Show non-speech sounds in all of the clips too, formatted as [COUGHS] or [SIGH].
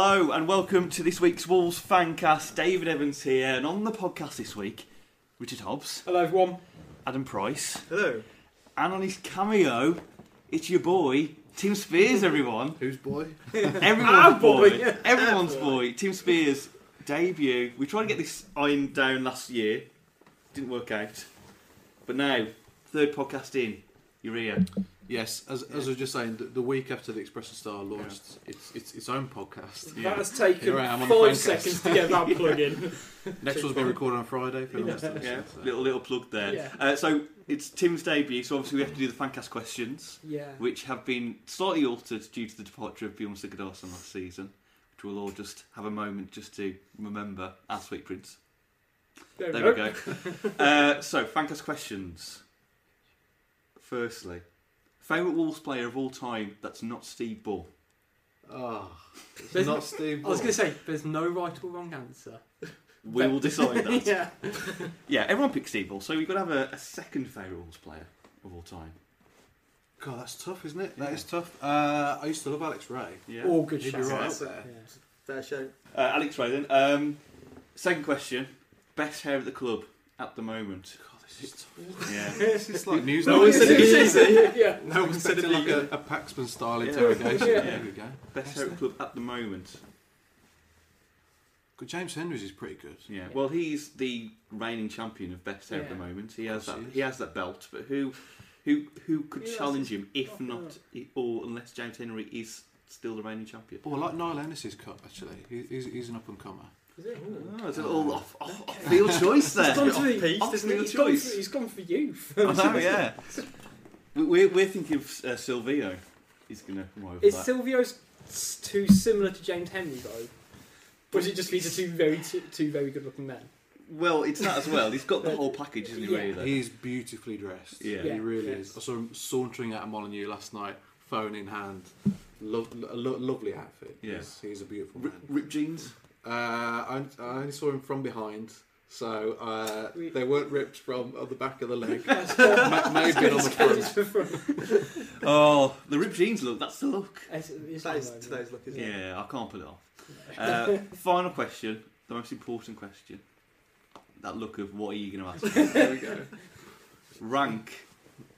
Hello and welcome to this week's Wolves Fancast. David Evans here, and on the podcast this week, Richard Hobbs, Hello, everyone. Adam Price, Hello. and on his cameo, it's your boy Tim Spears. Everyone, Who's boy? [LAUGHS] everyone's Our boy, boy. everyone's boy. Tim Spears debut. We tried to get this ironed down last year, didn't work out, but now third podcast in, you're here. Yes, as, as I was just saying, the, the week after the Express and Star launched its, its its own podcast. Yeah. That has taken Here I am on the five seconds to get that [LAUGHS] plug in. Next one's being recorded on Friday for the rest of Yeah, us. little little plug there. Yeah. Uh, so it's Tim's debut, so obviously we have to do the Fancast questions. Yeah. which have been slightly altered due to the departure of Bjorn Sigurdarsson last season, which we'll all just have a moment just to remember our sweet prince. There, There we go. [LAUGHS] uh, so, Fancast questions. Firstly, favourite Wolves player of all time that's not Steve Bull? Oh, it's There's- not Steve. Bull. I was going to say, there's no right or wrong answer. We will decide that. [LAUGHS] yeah. yeah. everyone picks Steve Bull, so we've got to have a, a second favourite Wolves player of all time. God, that's tough, isn't it? That Yeah. is tough. Uh, I used to love Alex Rae. Yeah. All good He'd be shots. right Yeah. up there. Yeah. Fair show. Uh, Alex Rae then. Um, second question. Best hair at the club at the moment? God, this is tough. Yeah. This is like news. No one said it was easy. yeah. No one said it like a, a Paxman style interrogation. Yeah. There we go. Best hair at the club at the moment? Good. James Henry's is pretty good. Yeah, well, he's the reigning champion of best hair at the Yeah. moment. He has that. he is. He has that belt. But who, who, who could Who else challenge him if up not, or unless James Henry is still the reigning champion? Oh, I like Niall Ennis's cut actually. He, he's, he's an up and comer. Is it? Oh, it's a little off, off, off field choice there. He's gone for, Off-piste, Off field he's, gone for, choice. he's gone for youth. I know, yeah. We- We're, we're thinking of uh, Silvio. He's going to come over Is that. Silvio too similar to James Henry, though? Or is it just these are two very, two, two very good looking men? well, it's that as well. He's got the [LAUGHS] whole package, isn't he? Yeah. Really? He's beautifully dressed. Yeah. he really yes. is. I saw him sauntering out of Molineux last night, phone in hand. Lo- lo- lovely outfit. Yeah. He's, he's a beautiful R- man. ripped jeans. Uh, I, I only saw him from behind, so uh, We- they weren't ripped from on the back of the leg. That's [LAUGHS] Ma- may on the front. The front. [LAUGHS] Oh, the ripped jeans look. That's the look. It's- it's That one is of today's look, isn't it? Yeah, I can't pull it off. [LAUGHS] Uh, final question, the most important question. That look of what are you going to ask? me? There we go. Rank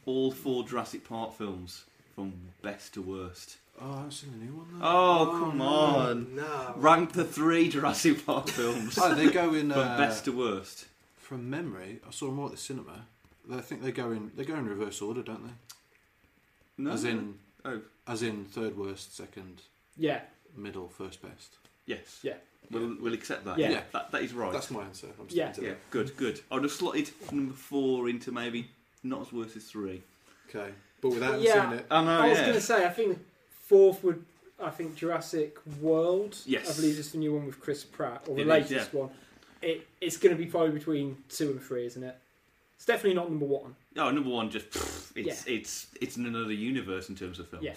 all four Jurassic Park films from best to worst. Oh, I haven't seen the new one. Though. Oh, come no. on. No. Rank the three Jurassic Park [LAUGHS] films Oh, they go in from uh, best to worst. from memory. I saw them all at the cinema. I think they go in. They go in reverse order, don't they? No. As in, Oh, as in third worst, second, Yeah. middle, first best. yes. Yeah. We'll, we'll accept that. Yeah. Yeah. That, that is right. That's my answer. I'm Yeah. sticking to yeah, good, good. I'd have slotted number four into maybe not as worst as three. that. Okay, but without Yeah. seeing it, I know, I was yeah. going to say, I think fourth would, I think Jurassic World. Yes. I believe it's the new one with Chris Pratt, or the It is, latest one. It, it's going to be probably between two and three, isn't it? It's definitely not number one. Oh, number one, just pff, it's it's it's in another universe in terms of films. Yeah.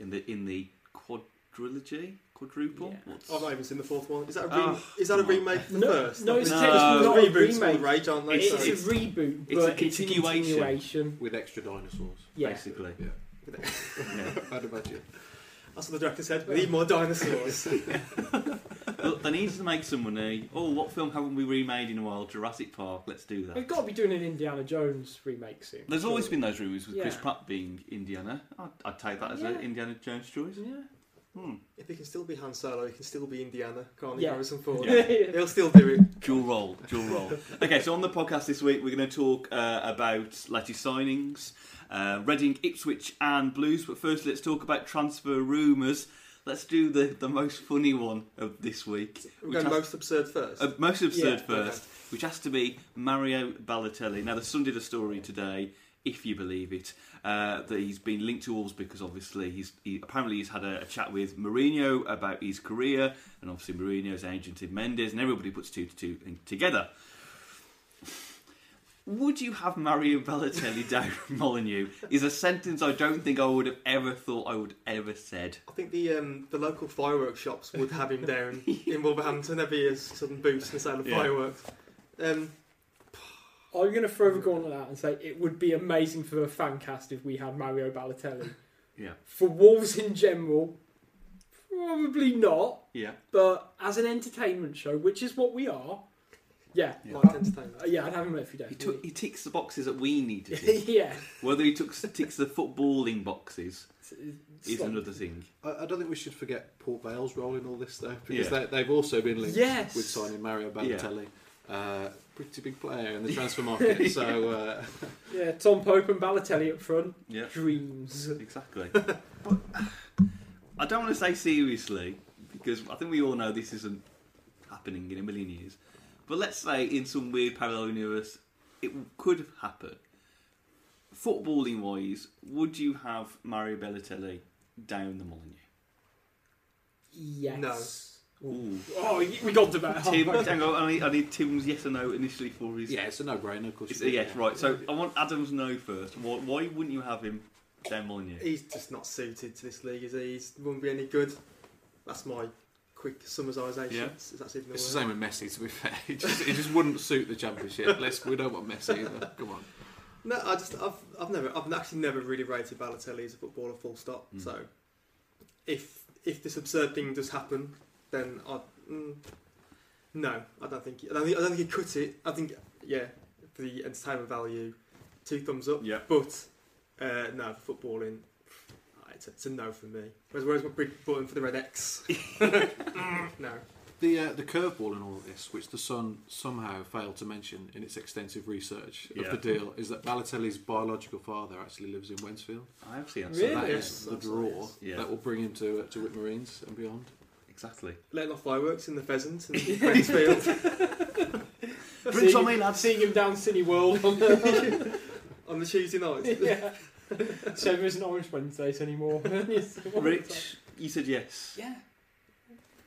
In the in the quadrilogy, quadruple. Yeah. What's- I've not even seen the fourth one. Is that a, ah, re- Oh, is that a come on. remake of the No, first? no, it's No. technically not a reboots remake. rage, aren't they? It's, So- it's- a reboot, it's a but it's a continuation. continuation. with extra dinosaurs. Yeah. Basically. Yeah, Yeah. I'd imagine. That's what the director said. We need more dinosaurs. Look, they need to make some money. Oh, what film haven't we remade in a while? Jurassic Park. Let's do that. We've got to be doing an Indiana Jones remake soon. There's always been those rumours with Chris Pratt being Indiana. I'd, I'd take that as Yeah. an Indiana Jones choice. Yeah. Hmm. if he can still be Han Solo, he can still be Indiana. Can't he, Yeah. Harrison Ford? Yeah. [LAUGHS] He'll still do it. Dual role, dual role. [LAUGHS] Okay, so on the podcast this week, we're going to talk uh, about latest signings, uh, Reading, Ipswich, and Blues. But first, let's talk about transfer rumours. Let's do the, the most funny one of this week. We're going has- most absurd first. Uh, most absurd Yeah, first, which has to be Mario Balotelli. Now, the Sun did a story today, if you believe it, uh, that he's been linked to Wolves because obviously he's he, apparently he's had a, a chat with Mourinho about his career, and obviously Mourinho's agent in Mendes, and everybody puts two to two together. Would you have Mario Balotelli [LAUGHS] down Molineux? Is a sentence I don't think I would have ever thought I would ever said. I think the um, the local fireworks shops would have him down [LAUGHS] in Wolverhampton. There'd be a sudden boost in the sale of Yeah. fireworks. Um, I'm going to throw the gauntlet out and say it would be amazing for a fan cast if we had Mario Balotelli. [LAUGHS] Yeah. For Wolves in general, probably not. Yeah. But as an entertainment show, which is what we are, yeah, Yeah. Light entertainment. Uh, yeah, I'd have him every day. He, took, he ticks the boxes that we need to tick. yeah, Whether he took, ticks the footballing boxes It's- it's is another thing. I, I don't think we should forget Port Vale's role in all this, though, because Yeah. they, they've also been linked Yes. with signing Mario Balotelli. Uh, pretty big player in the [LAUGHS] transfer market. [LAUGHS] So uh, Yeah, Tom Pope and Balotelli up front. Yeah, Dreams. exactly. but I don't want to say seriously because I think we all know this isn't happening in a million years. But let's say in some weird parallel universe, it could happen. Footballing wise, would you have Mario Balotelli down the Molineux? Yes. Ooh. Oh, we got to about [LAUGHS] oh, Tim, hang on, I need, I need Tim's yes or no initially for his. yeah, it's a no-brainer. Of course, It's a yes, yeah. right. So I want Adam's no first. Why, why wouldn't you have him down Molineux? He's just not suited to this league, is he? He won't be any good. That's my quick summarisation. Yeah. Is that's even the It's the same with Messi. To be fair, [LAUGHS] it just, it just wouldn't suit the championship. [LAUGHS] Let's we don't want Messi either. Come on. No, I just I've I've never I've actually never really rated Balotelli as a footballer. Full stop. Mm. So if if this absurd thing does happen, then I mm, no, I don't think I don't think I don't think he cut it. I think yeah, for the entertainment value, two thumbs up. Yeah. But uh, no, for footballing, it's a, it's a no for me. Whereas, where's my big button for the red X? [LAUGHS] no. The uh, the curveball in all of this, which the Sun somehow failed to mention in its extensive research of Yeah. the deal, is that Balotelli's biological father actually lives in Wednesfield. I have seen. Really? So that is Yes, the that's draw nice. Yeah. that will bring him to uh, to Whitmore Reans and beyond. Exactly. Letting off fireworks in the pheasant and [LAUGHS] Westfield Drinks on me, lads. Seeing him down City World on the. [LAUGHS] on the Tuesday night. yeah. [LAUGHS] So there isn't Orange Wednesdays anymore. [LAUGHS] [LAUGHS] Rich, you said yes. Yeah.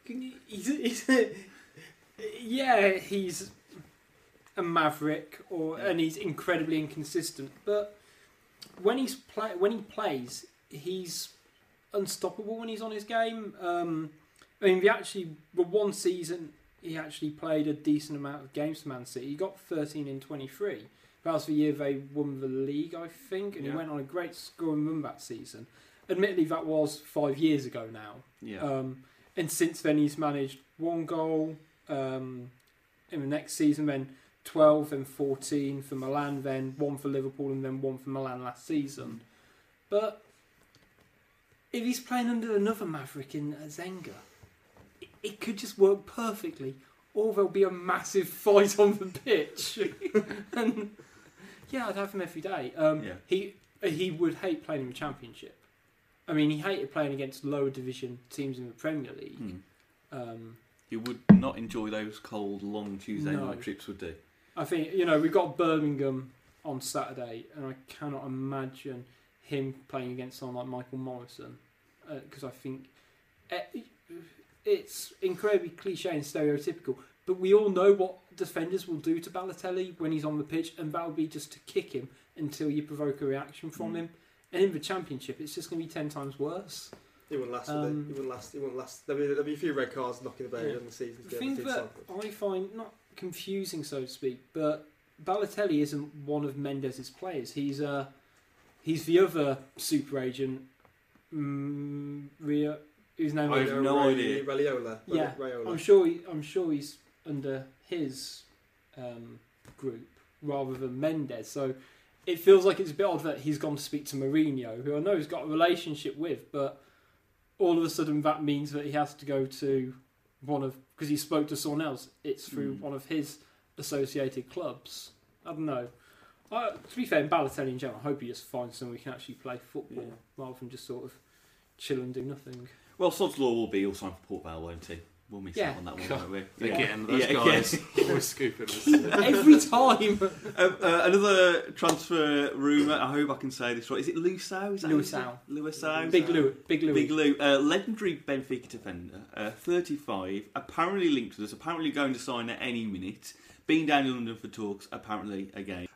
Can you, he's, he's, yeah, he's a maverick, or and he's incredibly inconsistent. But when he's play, when he plays, he's unstoppable when he's on his game. Um, I mean, we actually the one season he actually played a decent amount of games for Man City. He got thirteen in twenty three. That was the year they won the league, I think, and Yeah. he went on a great scoring run that season. Admittedly, that was five years ago now. Yeah. Um, and since then, he's managed one goal um, in the next season, then 12 and 14 for Milan, then one for Liverpool, and then one for Milan last season. But if he's playing under another Maverick in Zenga, it, it could just work perfectly, or there'll be a massive [LAUGHS] fight on the pitch. [LAUGHS] and yeah, I'd have him every day. Um, Yeah. He he would hate playing in the Championship. I mean, he hated playing against lower division teams in the Premier League. Hmm. Um, You would not enjoy those cold, long Tuesday No. night trips, would they? I think you know we've got Birmingham on Saturday, and I cannot imagine him playing against someone like Michael Morrison because I think eh, it's incredibly cliche and stereotypical. But we all know what defenders will do to Balotelli when he's on the pitch, and that would be just to kick him until you provoke a reaction from Mm. him. And in the Championship, it's just going to be ten times worse. He won't last. would Um, he? he wouldn't last. He wouldn't last. There'll be, there'll be a few red cards knocking about Yeah. in the season. The get thing that. I find not confusing, so to speak, but Balotelli isn't one of Mendes's players. He's uh, he's the other super agent, mm, Rio, whose name I I, have no idea. Raiola. Yeah, Raiola. I'm sure. He, I'm sure he's under his um, group rather than Mendes. So it feels like it's a bit odd that he's gone to speak to Mourinho, who I know he's got a relationship with, but all of a sudden that means that he has to go to one of because he spoke to someone else. It's through Mm. one of his associated clubs. I don't know. Uh, to be fair, in Balotelli in general, I hope he just finds someone who can actually play football Yeah. rather than just sort of chill and do nothing. Well, Sod's Law will be all signed for Port Vale, won't he? We'll miss Yeah. out on that one, God. won't we? Yeah. Again, those Yeah, guys again. [LAUGHS] always scooping us. [LAUGHS] Every time. [LAUGHS] Um, uh, another transfer rumour. I hope I can say this right. Is it Luisao? Is that Luisao. Luisao. Big Lou, Big Louis. Big Lou, uh, legendary Benfica defender, uh, 35, apparently linked with us, apparently going to sign at any minute, being down in London for talks, apparently again.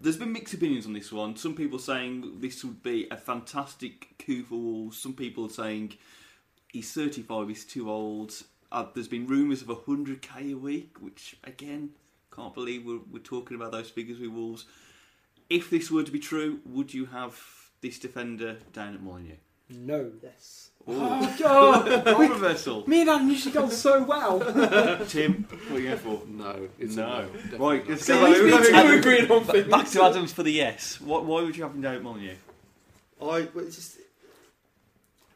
There's been mixed opinions on this one. Some people saying this would be a fantastic coup for Wolves. Some people saying he's 35, he's too old. Uh, there's been rumours of 100k a week, which again, can't believe we're, we're talking about those figures with Wolves. If this were to be true, would you have this defender down at Molineux? No. yes. Oh [LAUGHS] god! Role reversal. Me and Adam usually go so well. [LAUGHS] Tim, what are you going for? No, it's No. a no. Right, not. let's See, go at least me back- and Tim Adam- are agreeing on things. Back to Adams for the yes. Why, why would you have him down at Molineux? I well, it's just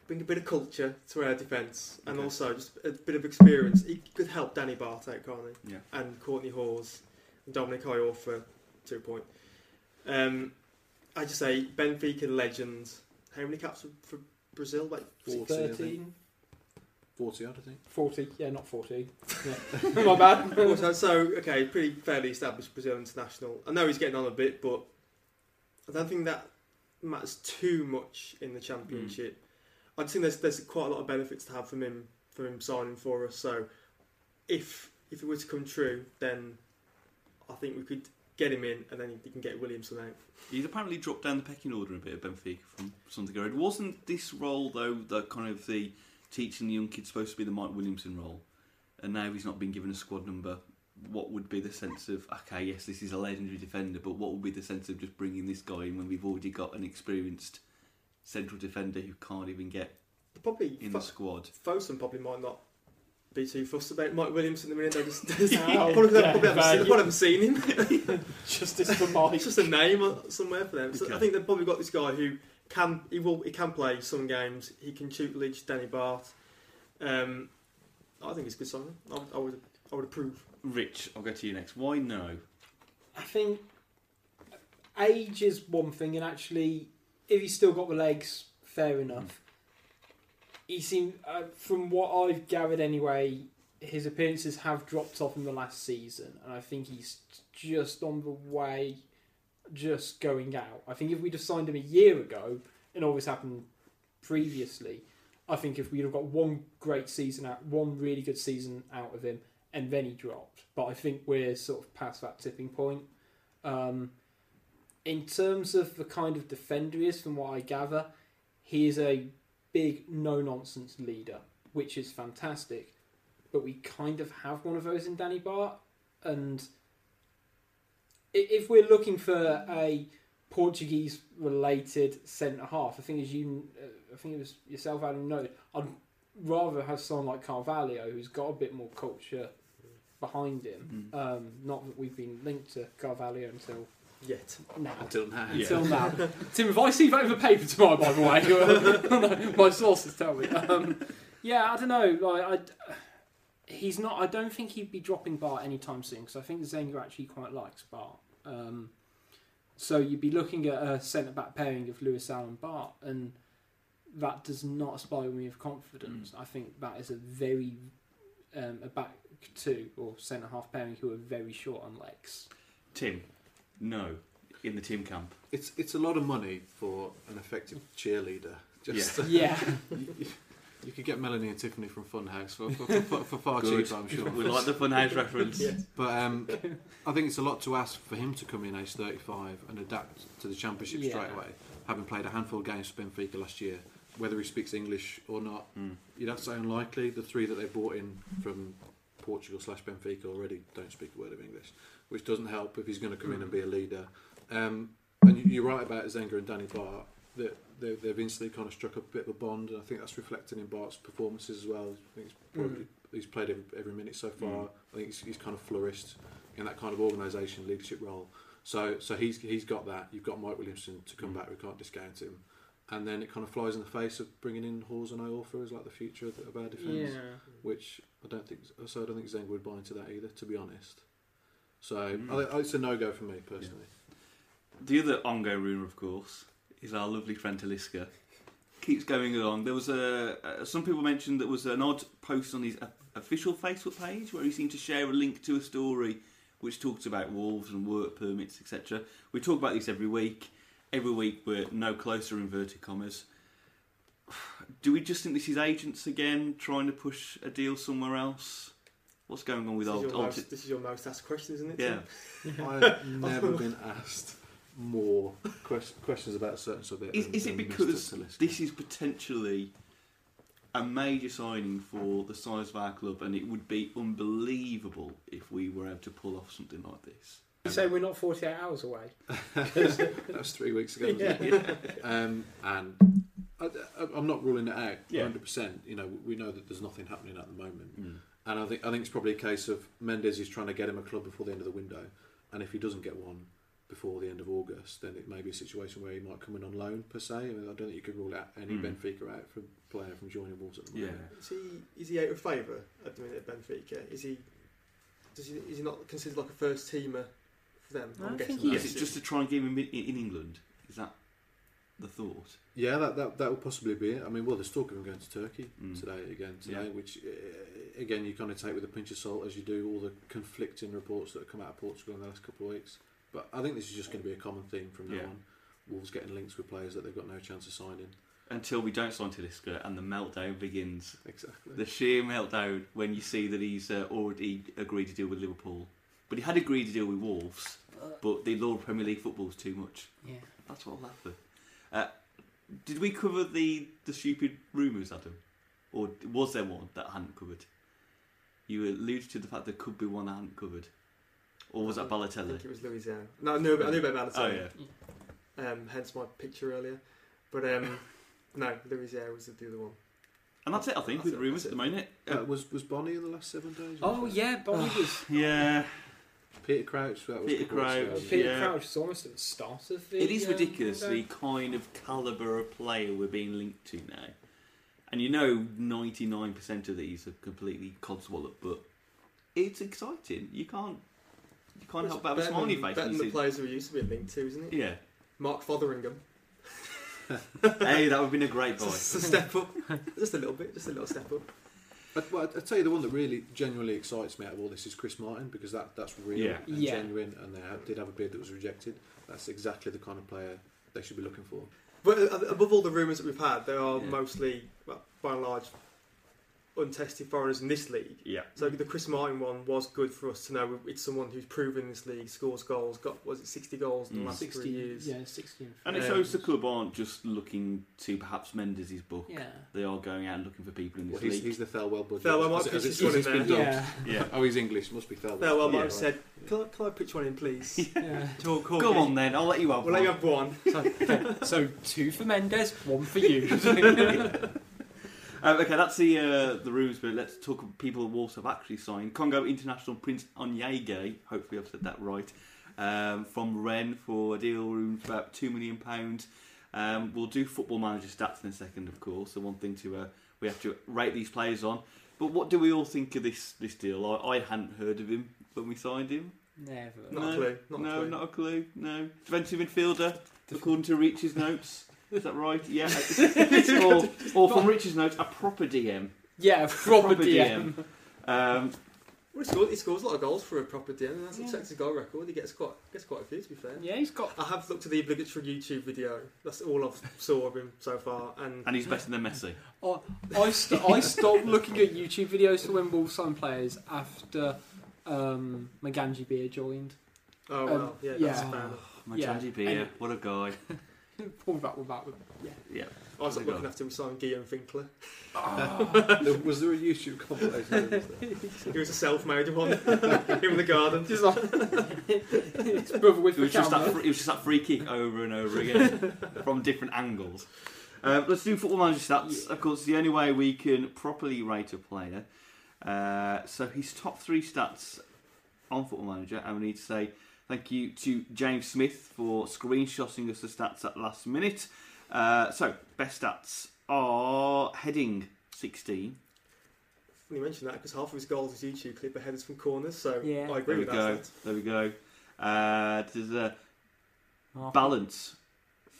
bring a bit of culture to our defence and Okay. also just a bit of experience. He could help Danny Batth out, can't he? Yeah. And Kortney Hause and Dominic Iorfa to a point. Um, I just say Benfica legend. How many caps for, for Brazil? Like 40, I think. 13, 40 odd, I think. 40, yeah, not 40. [LAUGHS] Yeah. [LAUGHS] My bad. so, so okay, pretty fairly established Brazil international. I know he's getting on a bit, but I don't think that matters too much in the championship. I think there's there's quite a lot of benefits to have from him from him signing for us. So if if it were to come true, then I think we could get him in, and then he can get Williamson out. He's apparently dropped down the pecking order a bit at Benfica from something I read. Wasn't this role, though, the kind of the teaching the young kids supposed to be the Mike Williamson role? And now he's not been given a squad number. What would be the sense of, okay, yes, this is a legendary defender, but what would be the sense of just bringing this guy in when we've already got an experienced central defender who can't even get Probably in Fo- the squad? Fosun probably might not be too fussed about Mike Williamson at the minute. They'll just, Oh, probably, they'll yeah, probably, haven't seen, probably haven't seen him. [LAUGHS] Justice for Mike. It's just a name somewhere for them. So Okay. I think they've probably got this guy who can he will he can play some games. He can tutelage Danny Batth. Um, I think it's a good signing. I, would- I would I would approve. Rich, I'll go to you next. Why no? I think age is one thing, and actually, if he's still got the legs, fair enough. He seemed, uh, from what I've gathered anyway, his appearances have dropped off in the last season, and I think he's just on the way, just going out. I think if we'd have signed him a year ago, and all this happened previously, I think if we'd have got one great season out, one really good season out of him, and then he dropped. But I think we're sort of past that tipping point. Um, in terms of the kind of defender he is, from what I gather, he is a big, no nonsense leader, which is fantastic. But we kind of have one of those in Danny Batth. And if we're looking for a Portuguese related centre half, I think as you, uh, I think it was yourself, Adam, noted, I'd rather have someone like Carvalho who's got a bit more culture behind him. Um, not that we've been linked to Carvalho until Yet. now. Until now. Yeah. Until now. Tim, if I see that in the paper tomorrow, by the way, [LAUGHS] [LAUGHS] my sources tell me. Um, yeah, I don't know. Like, I, he's not. I don't think he'd be dropping Batth anytime soon because I think Zenga actually quite likes Batth. Um, so you'd be looking at a centre back pairing of Lewis Allen Batth, and that does not inspire me with confidence. I think that is a very um, a back two or centre half pairing who are very short on legs. Tim, no, in the team camp. It's it's a lot of money for an effective cheerleader. Just Yeah. [LAUGHS] you, you could get Melanie and Tiffany from Funhouse for, for, for, for far Good. cheaper, I'm sure. We like the Funhouse reference. Yeah. But um, I think it's a lot to ask for him to come in age 35 and adapt to the championship Yeah. straight away, having played a handful of games for Benfica last year whether he speaks English or not. Mm. You'd have to say unlikely. The three that they brought in from Portugal slash Benfica already don't speak a word of English, which doesn't help if he's going to come in and be a leader. Um, and you- you're right about Zenga and Danny Batth. That they, they've instantly kind of struck a bit of a bond, and I think that's reflected in Batth's performances as well. I think he's, probably, he's played every, every minute so far. Mm. I think he's, he's kind of flourished in that kind of organisation leadership role. So so he's he's got that. You've got Mike Williamson to come Mm. back. We can't discount him. And then it kind of flies in the face of bringing in Hause and Iorfa as like the future of, of our defence Yeah. which I don't think. So I don't think Zeng would buy into that either, to be honest. So Mm. I, it's a no go for me personally. The other ongoing rumour, of course, is our lovely friend Talisca. Keeps going along. There was a. Uh, some people mentioned there was an odd post on his official Facebook page where he seemed to share a link to a story which talks about Wolves and work permits, etc. We talk about this every week. Every week we're no closer, inverted commas. [SIGHS] Do we just think this is agents again trying to push a deal somewhere else? What's going on with This old? your old most, this is your most asked question, isn't it? yeah. Tim? [LAUGHS] [LAUGHS] I've never been asked more quest- questions about a certain subject. Is, than- is it than because Talisca. this is potentially a major signing for the size of our club, and it would be unbelievable if we were able to pull off something like this? You say we're not 48 hours away. [LAUGHS] that was three weeks ago. wasn't it? Um, and I, I- I'm not ruling it out Yeah. 100. percent You know, we know that there's nothing happening at the moment. Mm. And I think I think it's probably a case of Mendes is trying to get him a club before the end of the window, and if he doesn't get one before the end of August, then it may be a situation where he might come in on loan per se. I, mean, I don't think you could rule out any Mm. Benfica out from player from joining Wolves at the Yeah. moment. Is he is he out of favour at the minute at Benfica? Is he does he is he not considered like a first teamer for them? I I'm think guessing he Is that's it just to try and get him in, in England? Is that the thought? Yeah, that that that will possibly be it. I mean, well, there's talk of him going to Turkey Mm. today again today, Yeah. which uh, again you kind of take with a pinch of salt as you do all the conflicting reports that have come out of Portugal in the last couple of weeks. But I think this is just going to be a common theme from now Yeah. on. Wolves getting links with players that they've got no chance of signing. Until we don't sign Talisca and the meltdown begins. Exactly. The sheer meltdown when you see that he's uh, already agreed to deal with Liverpool. But he had agreed to deal with Wolves, but the Lord Premier League football's too much. Yeah. That's what will happen. Uh, did we cover the, the stupid rumours, Adam? Or was there one that I hadn't covered? You alluded to the fact there could be one I hadn't covered. Or was that I Balotelli? think it was Louisiana. No, I knew about, I knew about Oh, yeah. Um, hence my picture earlier. But um, [LAUGHS] no, Louisiana was the other one. And that's it, I think, That's with it, rumours at the moment. Uh, was was Bonnie in the last seven days? Oh, yeah, Bonnie [SIGHS] was. Yeah. Peter Crouch. That was Peter a couple of weeks Crouch, ago. Peter Yeah. Crouch is almost at the start of the. It is um, ridiculous the kind of calibre of player we're being linked to now. And you know 99% of these are completely codswallop, but it's exciting. You can't you can't help but have a smiley face Better than the players who we used to be linked to, isn't it? Yeah. Mark Fotheringham. [LAUGHS] hey, that would have been a great boy. Just a step up. Just a little bit. Just a little step up. I, well, I'd tell you the one that really genuinely excites me out of all this is Chris Martin because that, that's real Yeah. and Yeah. genuine, and they have, did have a bid that was rejected. That's exactly the kind of player they should be looking for. But uh, above all the rumours that we've had, there are Yeah. mostly, well, by and large, untested foreigners in this league. Yeah. So the Chris Martin one was good for us to know it's someone who's proven in this league, scores goals, got was it sixty goals in the Mm. last 60, three years. Yeah, 16. And it shows the club aren't just looking to perhaps Mendes' book. Yeah. They are going out and looking for people in Well, this he's, league. he's the Thelwell budget. Thelwell might As- pitch as this it's- one as in it's been there. Yeah. yeah. Oh, he's English. Must be Thelwell. Farewell might Yeah. have said, can I, can I pitch one in, please? [LAUGHS] yeah. Talk, talk, Go on then, I'll let you have We'll let you have one. [LAUGHS] So two for Mendes, one for you. [LAUGHS] Um, okay, that's the uh, the rumours, but let's talk of people the Wolves have actually signed. Congo international Prince Oniangue, hopefully I've said that right, um, from Rennes for a deal room for about £2 million. Um, we'll do football manager stats in a second, of course, the one thing to uh, we have to rate these players on. But what do we all think of this, this deal? I, I hadn't heard of him when we signed him. Never. Not No, a clue. Not no, a clue. not a clue. No. Defensive midfielder, according to Rich's notes. Is that right? Yeah. [LAUGHS] or, or from Richard's notes, a proper DM. Yeah, proper DM. Um, Well, he, scores, he scores a lot of goals for a proper DM, and that's Yeah. a Texas goal record. He gets quite gets quite a few, to be fair. Yeah, he's got. I have looked at the obligatory YouTube video. That's all I've saw of him so far, and and he's better than Messi. I, I, st- I stopped looking at YouTube videos for when Wolves signed players after um, Maganji Beer joined. oh Um, well, yeah, yeah. that's fair enough. My Yeah, Beer, and- what a guy. [LAUGHS] Paul that one back. Yeah. Yeah. I was There looking after we signed Guillaume Finkler. was there a YouTube compilation of this? Then? [LAUGHS] He was a self-made one. [LAUGHS] Him in the garden. Just like his brother with It the was just that. camera. Free, it was just that free kick over and over again from different angles. Uh, let's do football manager stats. Of course, the only way we can properly rate a player. Uh, so his top three stats on Football Manager, and we need to say thank you to James Smith for screenshotting us the stats at last minute. Uh, so best stats are heading sixteen. Funny you mention that because half of his goals is YouTube clip of headers from corners, so Yeah. I agree There we with go. that. There we go. Uh, there's a balance,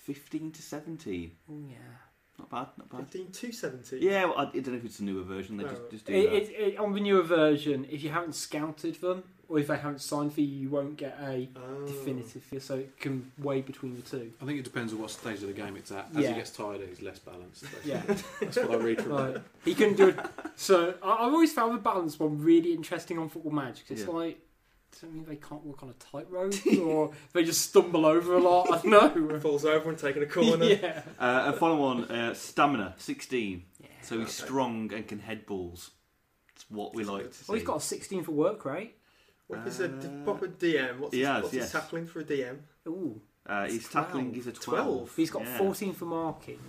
fifteen to seventeen. Oh, yeah. Not bad, not bad. 15 to 17. Yeah, well, I, I don't know if it's a newer version. They No. just, just do It, that. it, it, on the newer version, if you haven't scouted them or if they haven't signed for you, you won't get a Oh. definitive figure, so it can weigh between the two. I think it depends on what stage of the game it's at. As Yeah. he gets tired, he's less balanced. basically. Yeah, [LAUGHS] That's what I read from right. it. He can do it. So I, I've always found the balance one really interesting on Football Magic. It's Yeah. like, does that mean they can't walk on a tightrope [LAUGHS] or they just stumble over a lot? I don't know. [LAUGHS] Falls over and taking a corner. yeah. Uh, and final one, uh, stamina, 16. yeah. So he's Okay. strong and can head balls. It's what we like to see. Well, he's got a 16 for work rate. What is a d- Uh, proper DM? What's, he his, has, what's yes. his tackling for a DM? Ooh, Uh, his It's tackling 12. is a 12. 12. he's got Yeah. 14 for marking.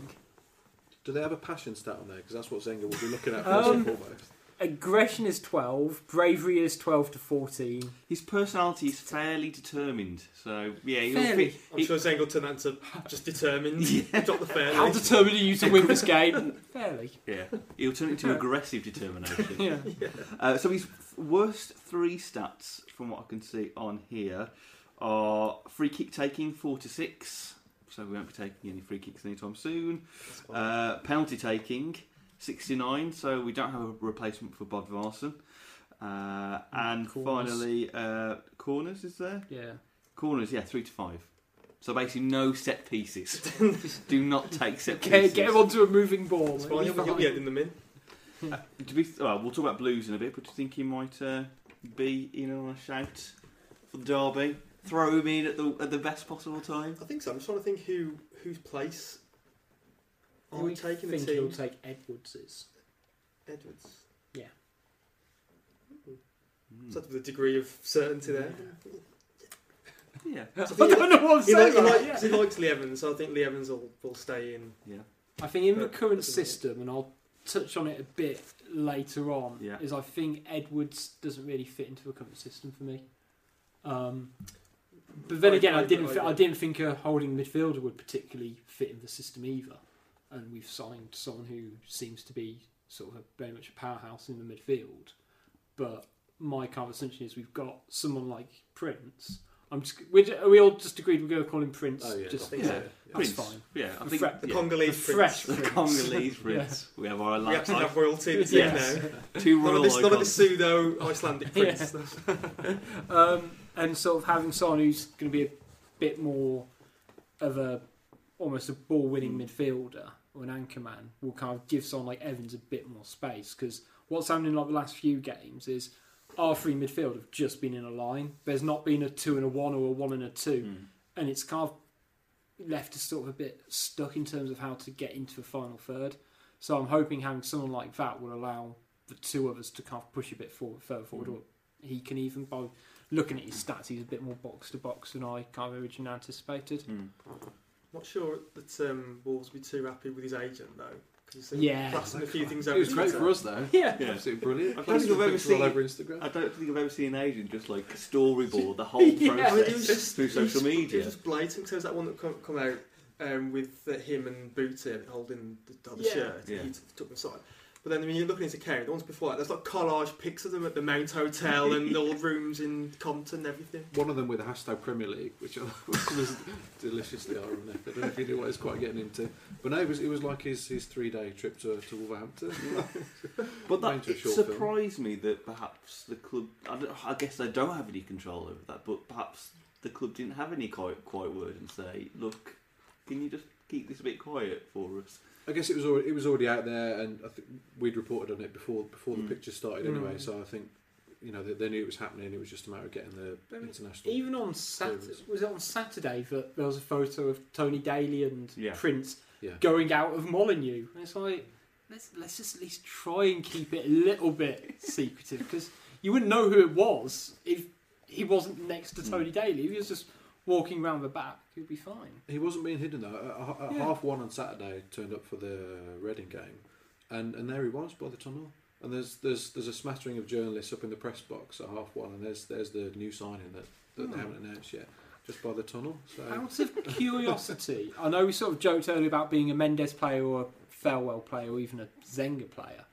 Do they have a passion stat on there? Because that's what Zenga will be looking at [LAUGHS] first Um, and foremost. Aggression is 12. Bravery is 12 to 14. His personality is fairly determined. So, yeah, he'll Fairly. fit. I'm he- sure Zeng will turn that into just determined. [LAUGHS] Yeah. Drop the fairly. How determined are you to win this game? [LAUGHS] Fairly. yeah, he'll turn it into aggressive determination. [LAUGHS] Yeah. Uh, so his f- worst three stats, from what I can see on here, are free kick taking four to six. So we won't be taking any free kicks anytime soon. Uh, penalty taking sixty nine. So we don't have a replacement for Bodvarsson. Uh, and Corners. finally, uh, corners is there? Yeah. Corners, yeah, three to five. So basically, no set pieces. [LAUGHS] Do not take set Okay, pieces. get him onto a moving ball. It's it'll fine. be He'll, he'll be fine. them in. [LAUGHS] To be, well, we'll talk about Blues in a bit, but do you think he might uh, be in on a shout for the derby? Throw him in at the at the best possible time. I think so. I'm just trying to think who whose place are Do we we taking the think team? he'll take Edwards's? Edwards. Yeah. Hmm. So with a degree of certainty there. Yeah, [LAUGHS] [LAUGHS] I So I think don't know what I'm He, saying. like, he, about like, it, he likes Lee Evans, so I think Lee Evans will, will stay in. yeah. I think in the But- current doesn't it? system, and I'll touch on it a bit later on, Yeah. is I think Edwards doesn't really fit into the current system for me. Um, but then I- again, I, I- didn't. I thi- I didn't think a holding midfielder would particularly fit in the system either. And we've signed someone who seems to be sort of a, very much a powerhouse in the midfield. But my kind of assumption is we've got someone like Prince. I'm just. We, we all just agreed we're going to call him Prince. Oh, yeah. just, I think yeah. so. That's Prince. fine. Yeah, I The think The yeah. Congolese the prince. fresh the Congolese [LAUGHS] Prince. We have our We like, actually have royalty in the team Yes. now. two None royal of this, none of icons. this pseudo Icelandic [LAUGHS] Yeah. prince. [LAUGHS] um, and sort of having someone who's going to be a bit more of a almost a ball winning midfielder or an anchor man will kind of give someone like Evans a bit more space because what's happening like the last few games is our three midfield have just been in a line. There's not been a two and a one or a one and a two, Hmm. and it's kind of left us sort of a bit stuck in terms of how to get into the final third. So I'm hoping having someone like that will allow the two of us to kind of push a bit forward, further forward. Or he can even, by looking at his stats, he's a bit more box to box than I kind of originally anticipated. Hmm. Not sure that um, Wolves will be too happy with his agent though. Because Yeah. blasting a few things It was great for us though. [LAUGHS] Yeah. Yeah. Absolutely brilliant. I don't think I've ever Pictures all seen- over Instagram. I don't think I've ever seen an agent just like storyboard the whole [LAUGHS] Yeah. process I mean, it was just through it social was, It media. was just blatant. Because there was that one that come, come out um, with uh, him and Booty holding the, the Yeah. shirt. Yeah. He took them aside. But then when you look at his account, the ones before that, there's like collage pics of them at the Mount Hotel and all rooms in Compton and everything. One of them with the hashtag Premier League, which I [LAUGHS] was deliciously ironic. I don't know if you knew what he was quite getting into. But no, it was, it was like his, his three day trip to, to Wolverhampton. [LAUGHS] But that it short film. surprised me that perhaps the club. I, don't, I guess they don't have any control over that, but perhaps the club didn't have any quiet, quiet word and say, "Look, can you just keep this a bit quiet for us?" I guess it was already, it was already out there, and I think we'd reported on it before before Mm. the picture started anyway. Mm. So I think you know they, they knew it was happening. It was just a matter of getting the But international. Even on Saturday, was it on Saturday that there was a photo of Tony Daley and Yeah. Prince Yeah. going out of Molineux? And it's like let's let's just at least try and keep it a little bit [LAUGHS] secretive because you wouldn't know who it was if he wasn't next to Mm. Tony Daley. He was just walking around the back, he'd be fine. He wasn't being hidden though. At, at Yeah. half one on Saturday, turned up for the Reading game, and, and there he was by the tunnel. And there's there's there's a smattering of journalists up in the press box at half one, and there's there's the new signing that, that they Hmm. haven't announced yet, just by the tunnel. So Out of curiosity, [LAUGHS] I know we sort of joked earlier about being a Mendes player or a Thelwell player or even a Zenga player.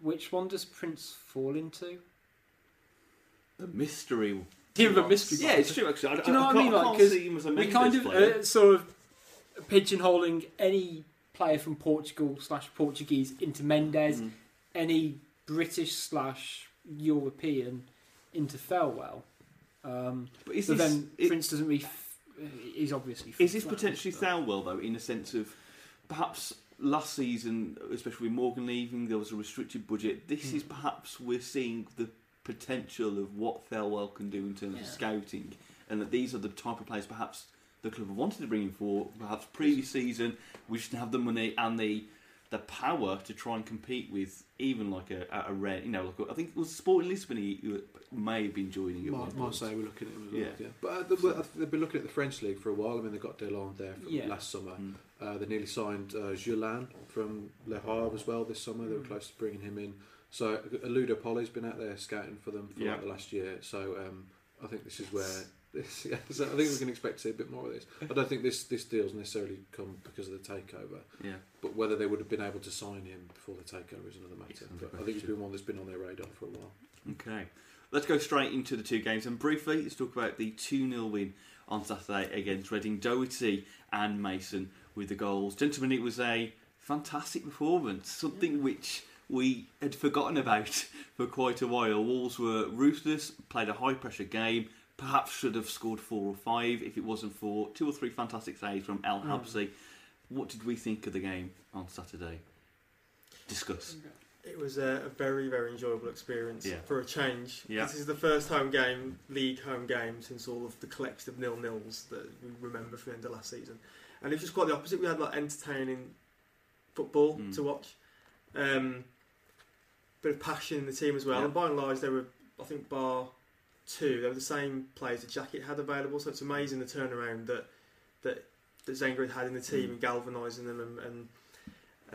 Which one does Prince fall into? The mystery. Give him a mystery. Yeah, it's true. Actually, I, Do you know I, what I mean? I Like, can't 'cause see him as a we Mendes kind of uh, sort of pigeonholing any player from Portugal slash Portuguese into Mendes, Mm. any British slash European into Thelwell. Um, But is but this, then it- Prince doesn't really. F- he's obviously. is this potentially but- Thelwell though, in a sense of perhaps last season, especially with Morgan leaving, there was a restricted budget. This Hmm. is perhaps we're seeing the potential of what Thelwell can do in terms of scouting, and that these are the type of players perhaps the club have wanted to bring in for. Perhaps previous season, we just didn't have the money and the the power to try and compete with even like a a, a red, you know, like a, I think it was Sporting Lisbon he, he may have been joining at Mar- one point. Marseille were looking at him as well. Yeah. Yeah, but uh, they were- I think they've been looking at the French league for a while. I mean, they got Delon there from Yeah. last summer. Mm. Uh, they nearly signed uh, Julien from Le Havre as well this summer. They were Mm. close to bringing him in. So Ludo Poli's been out there scouting for them for Yeah. like the last year. So um, I think this is where [LAUGHS] this. Yeah, so I think we can expect to see a bit more of this. I don't think this this deal's necessarily come because of the takeover, Yeah. but whether they would have been able to sign him before the takeover is another matter. It's another But I think it's question. been one that's been on their radar for a while. Okay. Let's go straight into the two games and briefly let's talk about the 2 0 win on Saturday against Reading. Doherty and Mason with the goals. Gentlemen, it was a fantastic performance, something which we had forgotten about [LAUGHS] for quite a while. Wolves were ruthless, played a high pressure game, perhaps should have scored four or five if it wasn't for two or three fantastic saves from El Mm. Habsi. What did we think of the game on Saturday? Discuss. It was a, a very, very enjoyable experience Yeah. for a change. Yeah. This is the first home game, league home game, since all of the collection of nil-nils that we remember from the end of last season. And it was just quite the opposite. We had like entertaining football Mm. to watch. Um, bit of passion in the team as well. Yeah. And by and large, they were, I think, bar two, they were the same players that Jackett had available. So it's amazing the turnaround that that, that had had in the team Mm. and galvanising them and,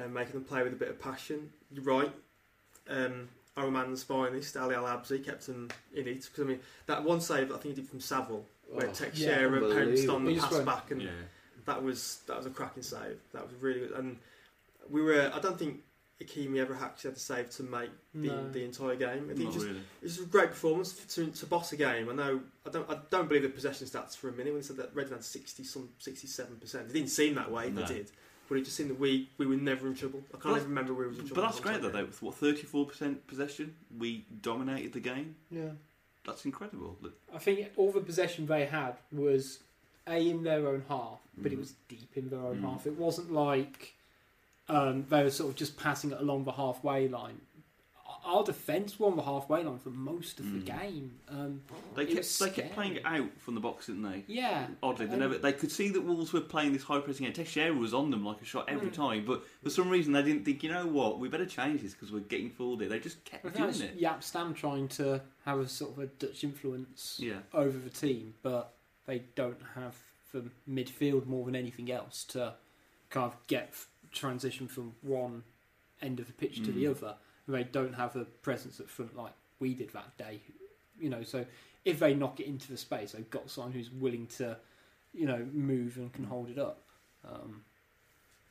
and making them play with a bit of passion. You're right. Um, our man's finest, Ali Al Habsi, kept them in it. Because I mean, that one save that I think he did from Savile, where Oh, Teixeira yeah, pounced on the pass went- back, and Yeah. that was that was a cracking save. That was really good. And we were, I don't think Ikeme ever actually had to save to make the, No. the entire game. I think Not just really. it was a great performance to, to boss a game. I know I don't I don't believe the possession stats for a minute when they said that Reading had sixty some sixty seven percent. It didn't seem that way, No. they did. But it just seemed that we, we were never in trouble. I can't But- even remember we were in trouble. But that's the great though. time. Though, what thirty-four percent possession, we dominated the game. Yeah. That's incredible. Look, I think all the possession they had was a in their own half, but it Mhm. was deep in their own Mm. half. It wasn't like um, they were sort of just passing it along the halfway line. Our defence were on the halfway line for most of the Mm. game. Um, They kept they kept playing it out from the box, didn't they? yeah, Oddly, they And- never. They could see that Wolves were playing this high pressing game. Teixeira was on them like a shot every Mm. time, but for some reason they didn't think. You know what? We better change this because we're getting fooled here. They just kept I doing that's it. Jaap Stam trying to have a sort of a Dutch influence Yeah. over the team, but they don't have the midfield more than anything else to kind of get f- transition from one end of the pitch to the Mm. other. They don't have a presence at front like we did that day, you know. So if they knock it into the space, they've got someone who's willing to, you know, move and can hold it up. Um,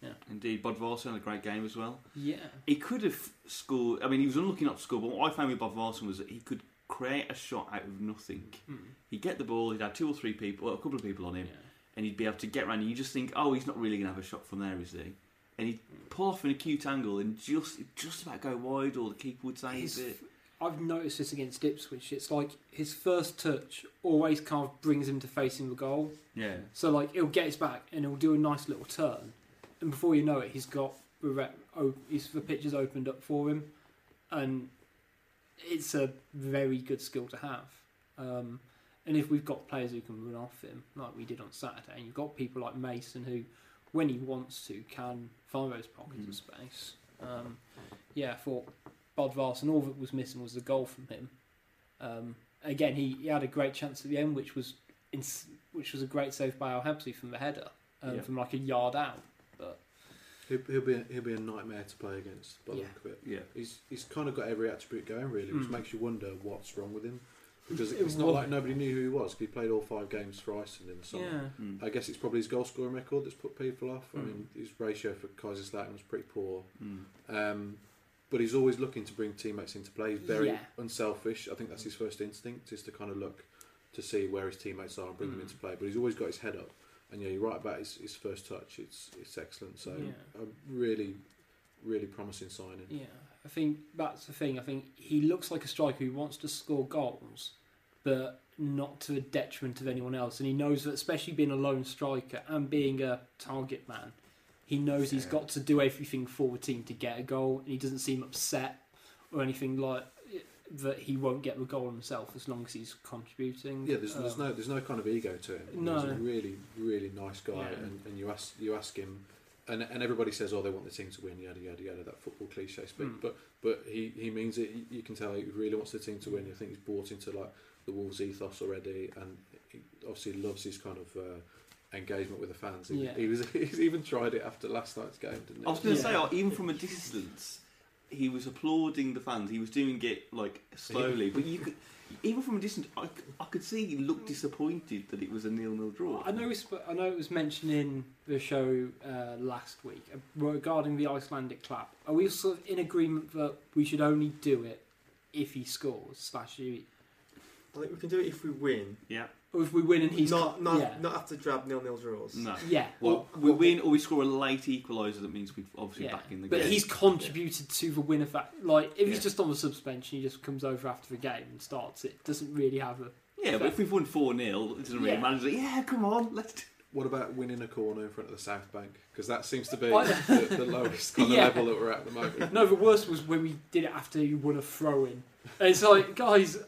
yeah. Indeed, Bodvarsson had a great game as well. yeah, He could have scored. I mean, he was unlucky not to score. But what I found with Bodvarsson was that he could create a shot out of nothing. Mm. He'd get the ball. He'd have two or three people, well, a couple of people on him. yeah. and he'd be able to get around. And you just think, oh, he's not really going to have a shot from there, is he? And he'd pull off an acute angle and just just about go wide, or the keeper would say His- it. I've noticed this against Ipswich. It's like his first touch always kind of brings him to facing the goal. Yeah, So like he'll get his back and he'll do a nice little turn, and before you know it, he's got the re- oh, he's, the pitch is opened up for him, and it's a very good skill to have. Um, and if we've got players who can run off him, like we did on Saturday, and you've got people like Mason who, when he wants to, can find those pockets Mm. of space. Um, yeah, I thought Bodvarsson, all that was missing was the goal from him. Um, again, he, he had a great chance at the end, which was in, which was a great save by Al Habsi from the header, um, Yeah. from like a yard out. But He'll, he'll be a, he'll be a nightmare to play against. By the Yeah. look of it, Yeah. he's he's kind of got every attribute going really, which Mm. makes you wonder what's wrong with him. Because it's not like nobody knew who he was. 'cause He played all five games for Iceland in the summer. yeah, Mm. I guess it's probably his goal scoring record that's put people off. I Mm. mean, his ratio for Kaiserslautern was pretty poor. Mm. Um, but he's always looking to bring teammates into play. He's very Yeah. unselfish. I think that's his first instinct is to kind of look to see where his teammates are and bring them Mm. into play. But he's always got his head up. And yeah, you're right about his, his first touch. It's it's excellent. So Yeah. a really, really promising signing. Yeah, I think that's the thing. I think he looks like a striker who wants to score goals, but not to the detriment of anyone else. And he knows that, especially being a lone striker and being a target man, he knows he's got to do everything for the team to get a goal. And he doesn't seem upset or anything like that. He won't get the goal himself as long as he's contributing. Yeah, there's, there's Um, no there's no kind of ego to him. No. He's a really really nice guy, Yeah. and, and you ask you ask him, and and everybody says, oh, they want the team to win, yada yada yada, that football cliche speak. Mm. But but he, he means it. You- You can tell he really wants the team to win. I think he's bought into like the Wolves ethos already, and he obviously loves his kind of. Uh, engagement with the fans he, Yeah. he was [LAUGHS] he's even tried it after last night's game didn't he I was going to Yeah. say, even from a distance, he was applauding the fans. He was doing it like slowly, but you could, even from a distance, I could see he looked disappointed that it was a nil-nil draw. I know, it's, I know it was mentioned in the show uh, last week uh, regarding the Icelandic clap. Are we sort of in agreement that we should only do it if he scores slash you, I think we can do it if we win. Yeah, or if we win and he's not co- not yeah, not after drab nil nil draws. no. yeah, Well, we win or we score a late equaliser. That means we're obviously yeah. back in the But game. But he's contributed to the win of that. Like if Yeah. he's just on the suspension, he just comes over after the game and starts it. Doesn't really have a yeah, but if we've won four 0 it doesn't really Yeah. matter. Like, yeah, come on, let's. Do what about winning a corner in front of the South Bank because that seems to be the, the lowest kind of [LAUGHS] Yeah. level that we're at at the moment No, the worst was when we did it after you won a throw in. And it's like, guys,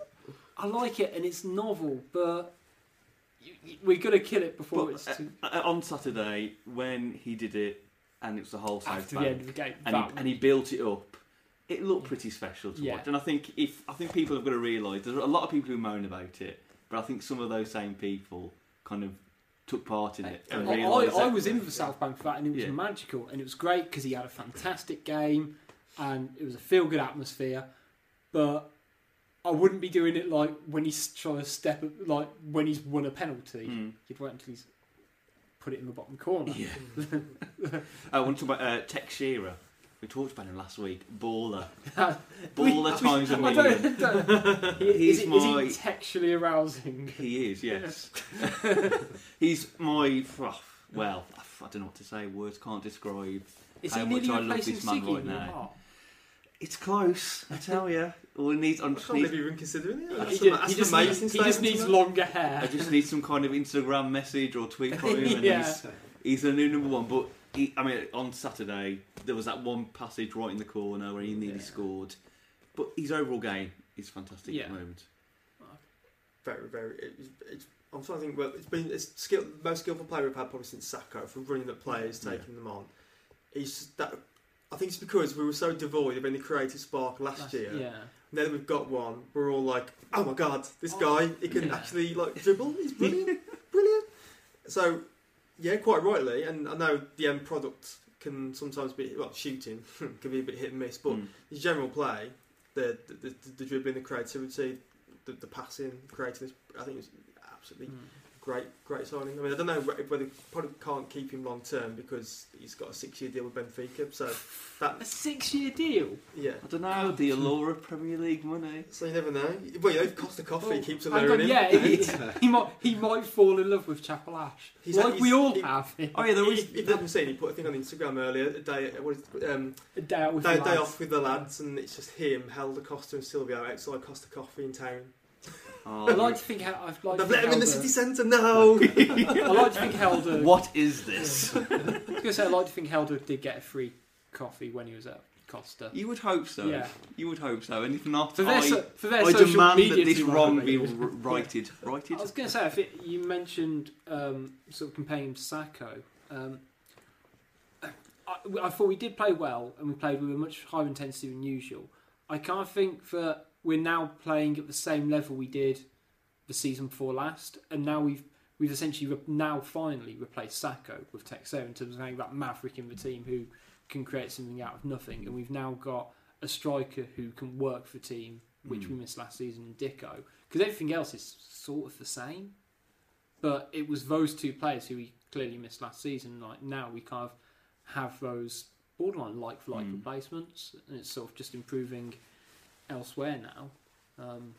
I like it and it's novel, but we're gonna kill it before But, it's too, Uh, on Saturday when he did it, and it was the whole South after the Bank, end of the game. and, he, and he built it up. It looked pretty special to Yeah. watch, and I think if I think people have got to realise there's a lot of people who moan about it, but I think some of those same people kind of took part in it. I, And I, I was in for South Bank for that, and it was Yeah. magical, and it was great because he had a fantastic game, and it was a feel-good atmosphere. But I wouldn't be doing it like when he's trying to step up, like when he's won a penalty. Mm. You'd wait until he's put it in the bottom corner. Yeah. I want to talk about uh, Teixeira. We talked about him last week. Baller, baller times a million. don't, [LAUGHS] don't, is, He's he, my- is he textually arousing? He is, yes. [LAUGHS] He's my well. I don't know what to say. Words can't describe. Is How much I love this man right now. Heart? It's close, I tell you. All he needs, I I just can't need, believe even considering it. He, That's, ju- that's he just amazing needs, he just needs make. longer hair. I just need some kind of Instagram message or tweet [LAUGHS] from him, and Yeah. he's, he's the new number one. But he, I mean, on Saturday there was that one passage right in the corner where he nearly Yeah. scored. But his overall game is fantastic at the moment. Very, very. It's- it's, I'm trying to think. Well, it's been it's skill, most skillful player we've had probably since Sako from running at players, Yeah. taking them on. He's that. I think it's because we were so devoid of any creative spark last, Last- year. Yeah. Now that we've got one, we're all like, "Oh my god, this Oh, guy! He can yeah. actually like dribble. He's brilliant, [LAUGHS] brilliant." So, yeah, quite rightly, and I know the end product can sometimes be well, shooting [LAUGHS] can be a bit hit and miss, but Mm. his general play, the the, the, the dribbling, the creativity, the, the passing, creating, I think it's absolutely Mm. Great, great signing. I mean, I don't know wh- whether probably can't keep him long term because he's got a six-year deal with Benfica. So A six-year deal. yeah. I don't know the allure of Premier League money. So you never know. Well, you know, Costa Coffee Oh, keeps alluring him. yeah, he, [LAUGHS] he might he might fall in love with Chapel Ash, He's- like we all he- have. [LAUGHS] Oh yeah, there was. If, if you haven't seen, he put a thing on Instagram earlier. A day, what is um, A day out with day, the day lads. off with the lads, and it's just him, Helder Costa, and Silvio outside Costa Coffee in town. Oh, I like to think how I've like to They've let think him in the Helder- city centre. No. [LAUGHS] I like to [LAUGHS] think Helder. [LAUGHS] what is this? I was gonna say I like to think Helder did get a free coffee when he was at Costa. You would hope so. Yeah. You would hope so. And if not, For their, I, so, for their I social demand media that this team, wrong be think. r- righted. Righted? I was going to say, if it, you mentioned um, sort of comparing him to Sako. Um, I, I thought we did play well, and we played with a much higher intensity than usual. I can't think that we're now playing at the same level we did the season before last, and now we've we've essentially re- now finally replaced Sako with Teixeira in terms of having that maverick in the team who can create something out of nothing, and we've now got a striker who can work for the team, which Mm. we missed last season in Dicko, because everything else is sort of the same. But it was those two players who we clearly missed last season. Like now we kind of have those borderline like for like Mm. replacements, and it's sort of just improving elsewhere now. Um,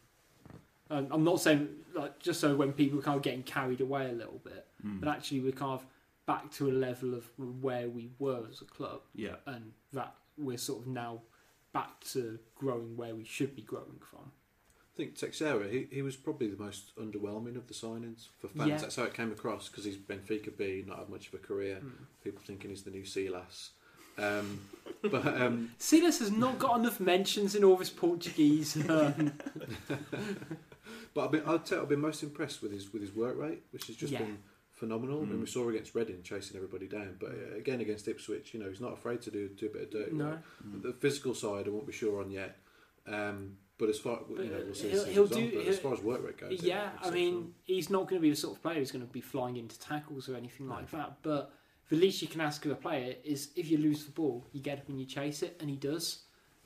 and I'm not saying like just so when people are kind of getting carried away a little bit, Mm. but actually we're kind of back to a level of where we were as a club, yeah. and that we're sort of now back to growing where we should be growing from. I think Teixeira, he, he was probably the most underwhelming of the signings for fans. Yeah. That's how it came across because he's Benfica B, not had much of a career. Mm. People thinking he's the new Silas. Um, but um, Silas has not got enough mentions in all this Portuguese. Um, [LAUGHS] but I've been, I'd say I've been most impressed with his with his work rate, which has just Yeah. been phenomenal. I mean, Mm. we saw against Reading chasing everybody down, but uh, again against Ipswich, you know, he's not afraid to do do a bit of dirty no, work. The physical side, I won't be sure on yet. Um, but as far you know, we'll see. He'll- as he'll do- on, but as he'll- far as work rate goes, yeah. I mean, he's not going to be the sort of player who's going to be flying into tackles or anything like that. But the least you can ask of a player is if you lose the ball, you get up and you chase it, and he does.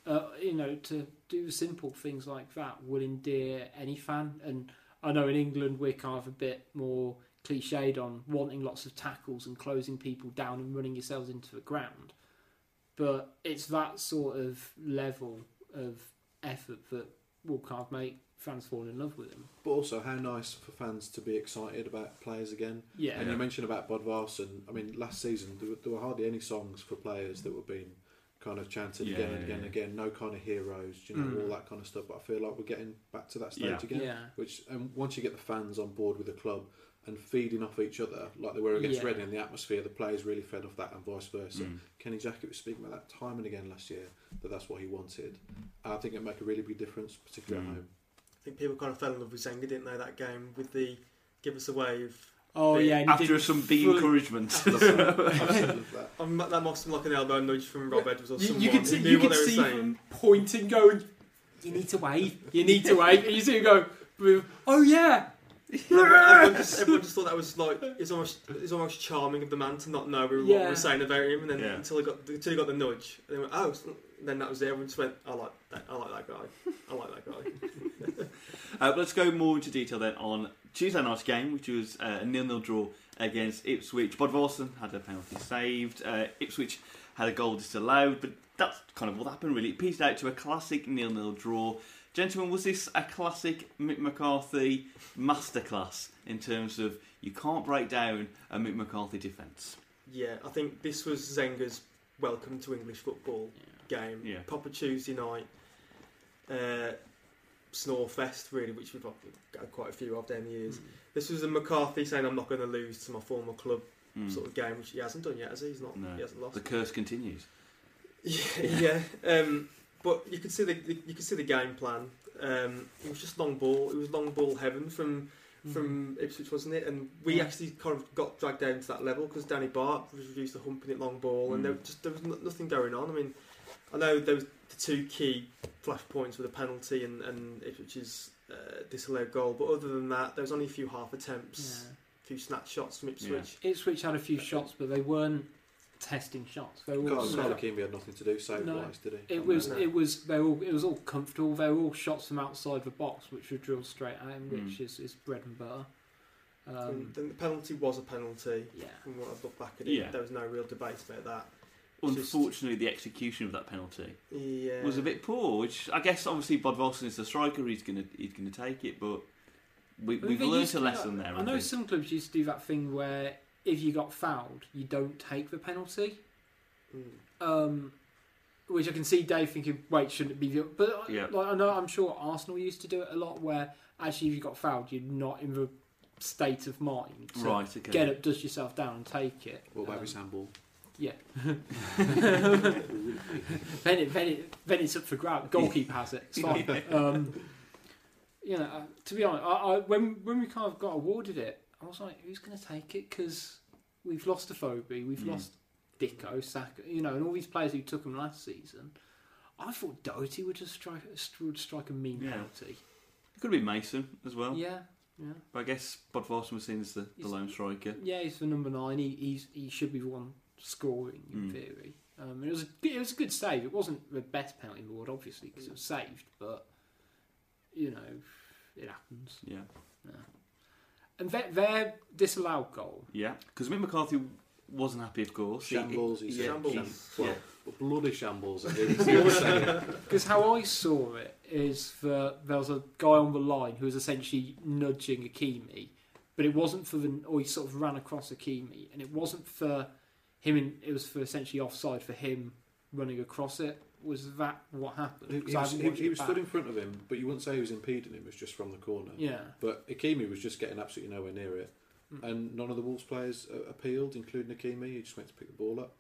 Uh, you know, to do simple things like that will endear any fan. And I know in England we're kind of a bit more cliched on wanting lots of tackles and closing people down and running yourselves into the ground. But it's that sort of level of effort that will kind of make fans fall in love with him. But also, how nice for fans to be excited about players again. Yeah, And you mentioned about Bodvarsson. I mean, last season there were, there were hardly any songs for players that were being kind of chanted Yeah, again and yeah, again and yeah. again. No kind of heroes, you know, Mm. all that kind of stuff. But I feel like we're getting back to that stage Yeah. again. yeah. Which and once you get the fans on board with the club and feeding off each other like they were against Yeah. Reading, the atmosphere, the players really fed off that, and vice versa. Mm. Kenny Jackett was speaking about that time and again last year that that's what he wanted. I think it'd make a really big difference, particularly Mm. at home. I think people kind of fell in love with Zenga, didn't they? That game with the give us a wave. Oh The- yeah, After some big full- encouragement. [LAUGHS] that. Um, that must have been like an elbow nudge from Rob Edwards or You, someone you could see, knew you what could they were see saying. pointing, going, "You need to wave. You need to wave." And you see him go, "Oh yeah." [LAUGHS] everyone, just, everyone just thought that was like it's almost it's almost charming of the man to not know what we Yeah. were saying about him, and then Yeah. until he got until he got the nudge, and then went, oh, so- then that was it. Everyone just went, I like that, I like that guy, I like that guy. [LAUGHS] Uh, let's go more into detail then on Tuesday night's game, which was uh, a nil-nil draw against Ipswich. Bodvarsson had a penalty saved. Uh, Ipswich had a goal disallowed, but that's kind of what happened really. It petered out to a classic nil-nil draw. Gentlemen, was this a classic Mick McCarthy masterclass in terms of you can't break down a Mick McCarthy defence? Yeah, I think this was Zenga's welcome to English football game. Yeah. Proper Tuesday night. Uh, Snorefest, really, which we've had quite a few of down the years. This was a McCarthy saying, I'm not going to lose to my former club Mm. sort of game, which he hasn't done yet, has he? He's not, No. he hasn't lost. The curse continues. Yeah, [LAUGHS] yeah. Um, but you could see the, the you could see the game plan. Um, it was just long ball. It was long ball heaven from from Ipswich, wasn't it? And we actually kind of got dragged down to that level because Danny Batth was reduced to humping it long ball, and Mm. there just there was no, nothing going on. I mean, I know there was the two key flash points with the penalty and and Ipswich's uh, disallowed goal, but other than that, there was only a few half attempts, Yeah. a few snatch shots from Ipswich. Ipswich had a few shots, but they weren't testing shots. They were all Carl Ikeme had nothing to do save No. wise, did he? It was. No. it was they were all it was all comfortable. They were all shots from outside the box, which were drilled straight at him, which Mm. is, is bread and butter. Um, and then the penalty was a penalty. yeah, From what I've looked back at it, Yeah. there was no real debate about that. It's just- Unfortunately, the execution of that penalty Yeah. was a bit poor. Which I guess obviously Bodvarsson is the striker; he's gonna he's gonna take it. But we, But we've they learned a to- lesson there. I know think. some clubs used to do that thing where if you got fouled, you don't take the penalty. Mm. Um, which I can see Dave thinking, wait, shouldn't it be? The, but Yeah. like, I know I'm sure Arsenal used to do it a lot, where actually if you got fouled, you're not in the state of mind to Right. Okay. get up, dust yourself down, and take it. What about Um, his handball? Yeah. [LAUGHS] then, it, then, it, then it's up for grab. Goalkeeper has it. It's fine. [LAUGHS] um, you know, uh, to be honest, I, I, when when we kind of got awarded it, I was like, who's going to take it? Because we've lost Afobe, we've Mm. lost Dicko, Sako, you know, and all these players who took them last season. I thought Doherty would just strike would strike a mean Yeah. penalty. It could have been Mason as well. Yeah, yeah. But I guess Bodvarsson was seen as the, the lone striker. Yeah, he's the number nine. He he's, he should be the one scoring in Mm. theory. Um, it was a, it was a good save. It wasn't the best penalty in the world, obviously, because it was saved. But you know, it happens. Yeah. And their, their disallowed goal. Yeah. Because Mick McCarthy wasn't happy, of course. Shambles, he he- said. yeah, Shambles. he- Well, yeah. bloody shambles. I think is the other saying. Because how I saw it is that there was a guy on the line who was essentially nudging Ikeme, but it wasn't for the or he sort of ran across Ikeme, and it wasn't for him. In, it was for essentially offside for him running across it. Was that what happened? He, was, he, he was stood in front of him, but you wouldn't say he was impeding him. It was just from the corner. Yeah. But Ikeme was just getting absolutely nowhere near it, Mm. and none of the Wolves players appealed, including Ikeme. He just went to pick the ball up.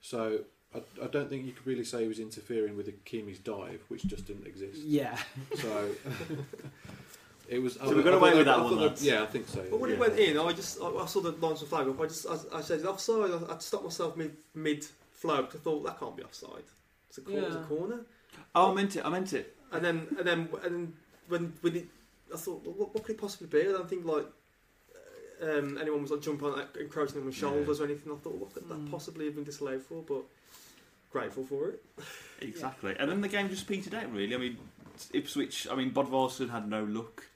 So I, I don't think you could really say he was interfering with Ikeme's dive, which just didn't exist. Yeah. So [LAUGHS] it was. So we got away with that one, thought yeah, I think so. But when yeah. it went in, I just I, I saw the lines of flag up. I just I, I said offside. I, I stopped myself mid mid flow because I thought that can't be offside. It's a corner. It's a corner. Oh, I meant it. I meant it. And then and then and then when when it, I thought, well, what, what could it possibly be? I don't think like um, anyone was like jumping on, like, encroaching on my shoulders or anything. I thought, what could that Mm. possibly have been disallowed for? But grateful for it. Exactly. And then the game just petered out, really. I mean, Ipswich, I mean, Bodvarsson had no luck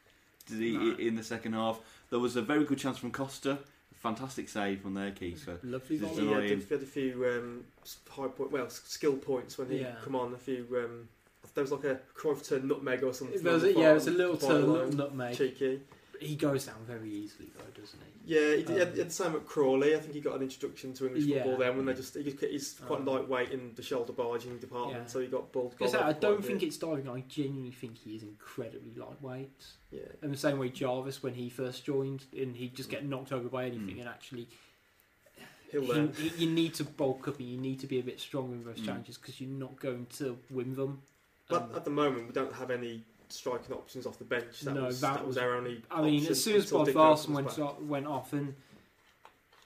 did he, No. in the second half. There was a very good chance from Costa. Fantastic save from their keeper. Lovely Just volley. He had, he had a few um, high point, well, skill points when he Yeah. come on. A few. Um, there was like a Cruyff turn nutmeg or something. There was on a, the yeah, it was a little turn, little nutmeg. cheeky. He goes down very easily, though, doesn't he? Yeah, he, did, he, had, Um, he had the same at Crawley. I think he got an introduction to English Yeah. football then when they just he he's quite Um, lightweight in the shoulder barging department, Yeah. so he got bulled. Because I don't think it's diving. I genuinely think he is incredibly lightweight. Yeah, In the same way Jarvis, when he first joined, and he'd just get knocked over by anything, Mm. and actually, he'll he, he- you need to bulk up and you need to be a bit stronger in those Mm. challenges because you're not going to win them. But Um, at the moment, we don't have any striking options off the bench. That No, was that that, was was- our only. I mean, as soon as until Dick Bodvarsson went, off, went off, and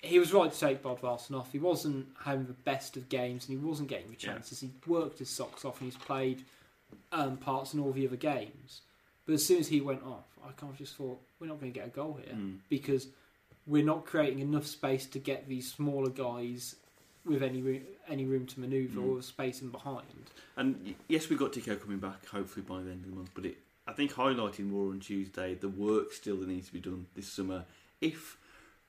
he was right to take Bodvarsson off. He wasn't having the best of games, and he wasn't getting the Yeah. chances. He worked his socks off, and he's played um, parts in all the other games. But as soon as he went off, I kind of just thought we're not going to get a goal here Mm. because we're not creating enough space to get these smaller guys with any room, any room to manoeuvre Mm. or space in behind. And yes, we've got Tico coming back, hopefully by the end of the month. But it, I think highlighting more on Tuesday the work still that needs to be done this summer. If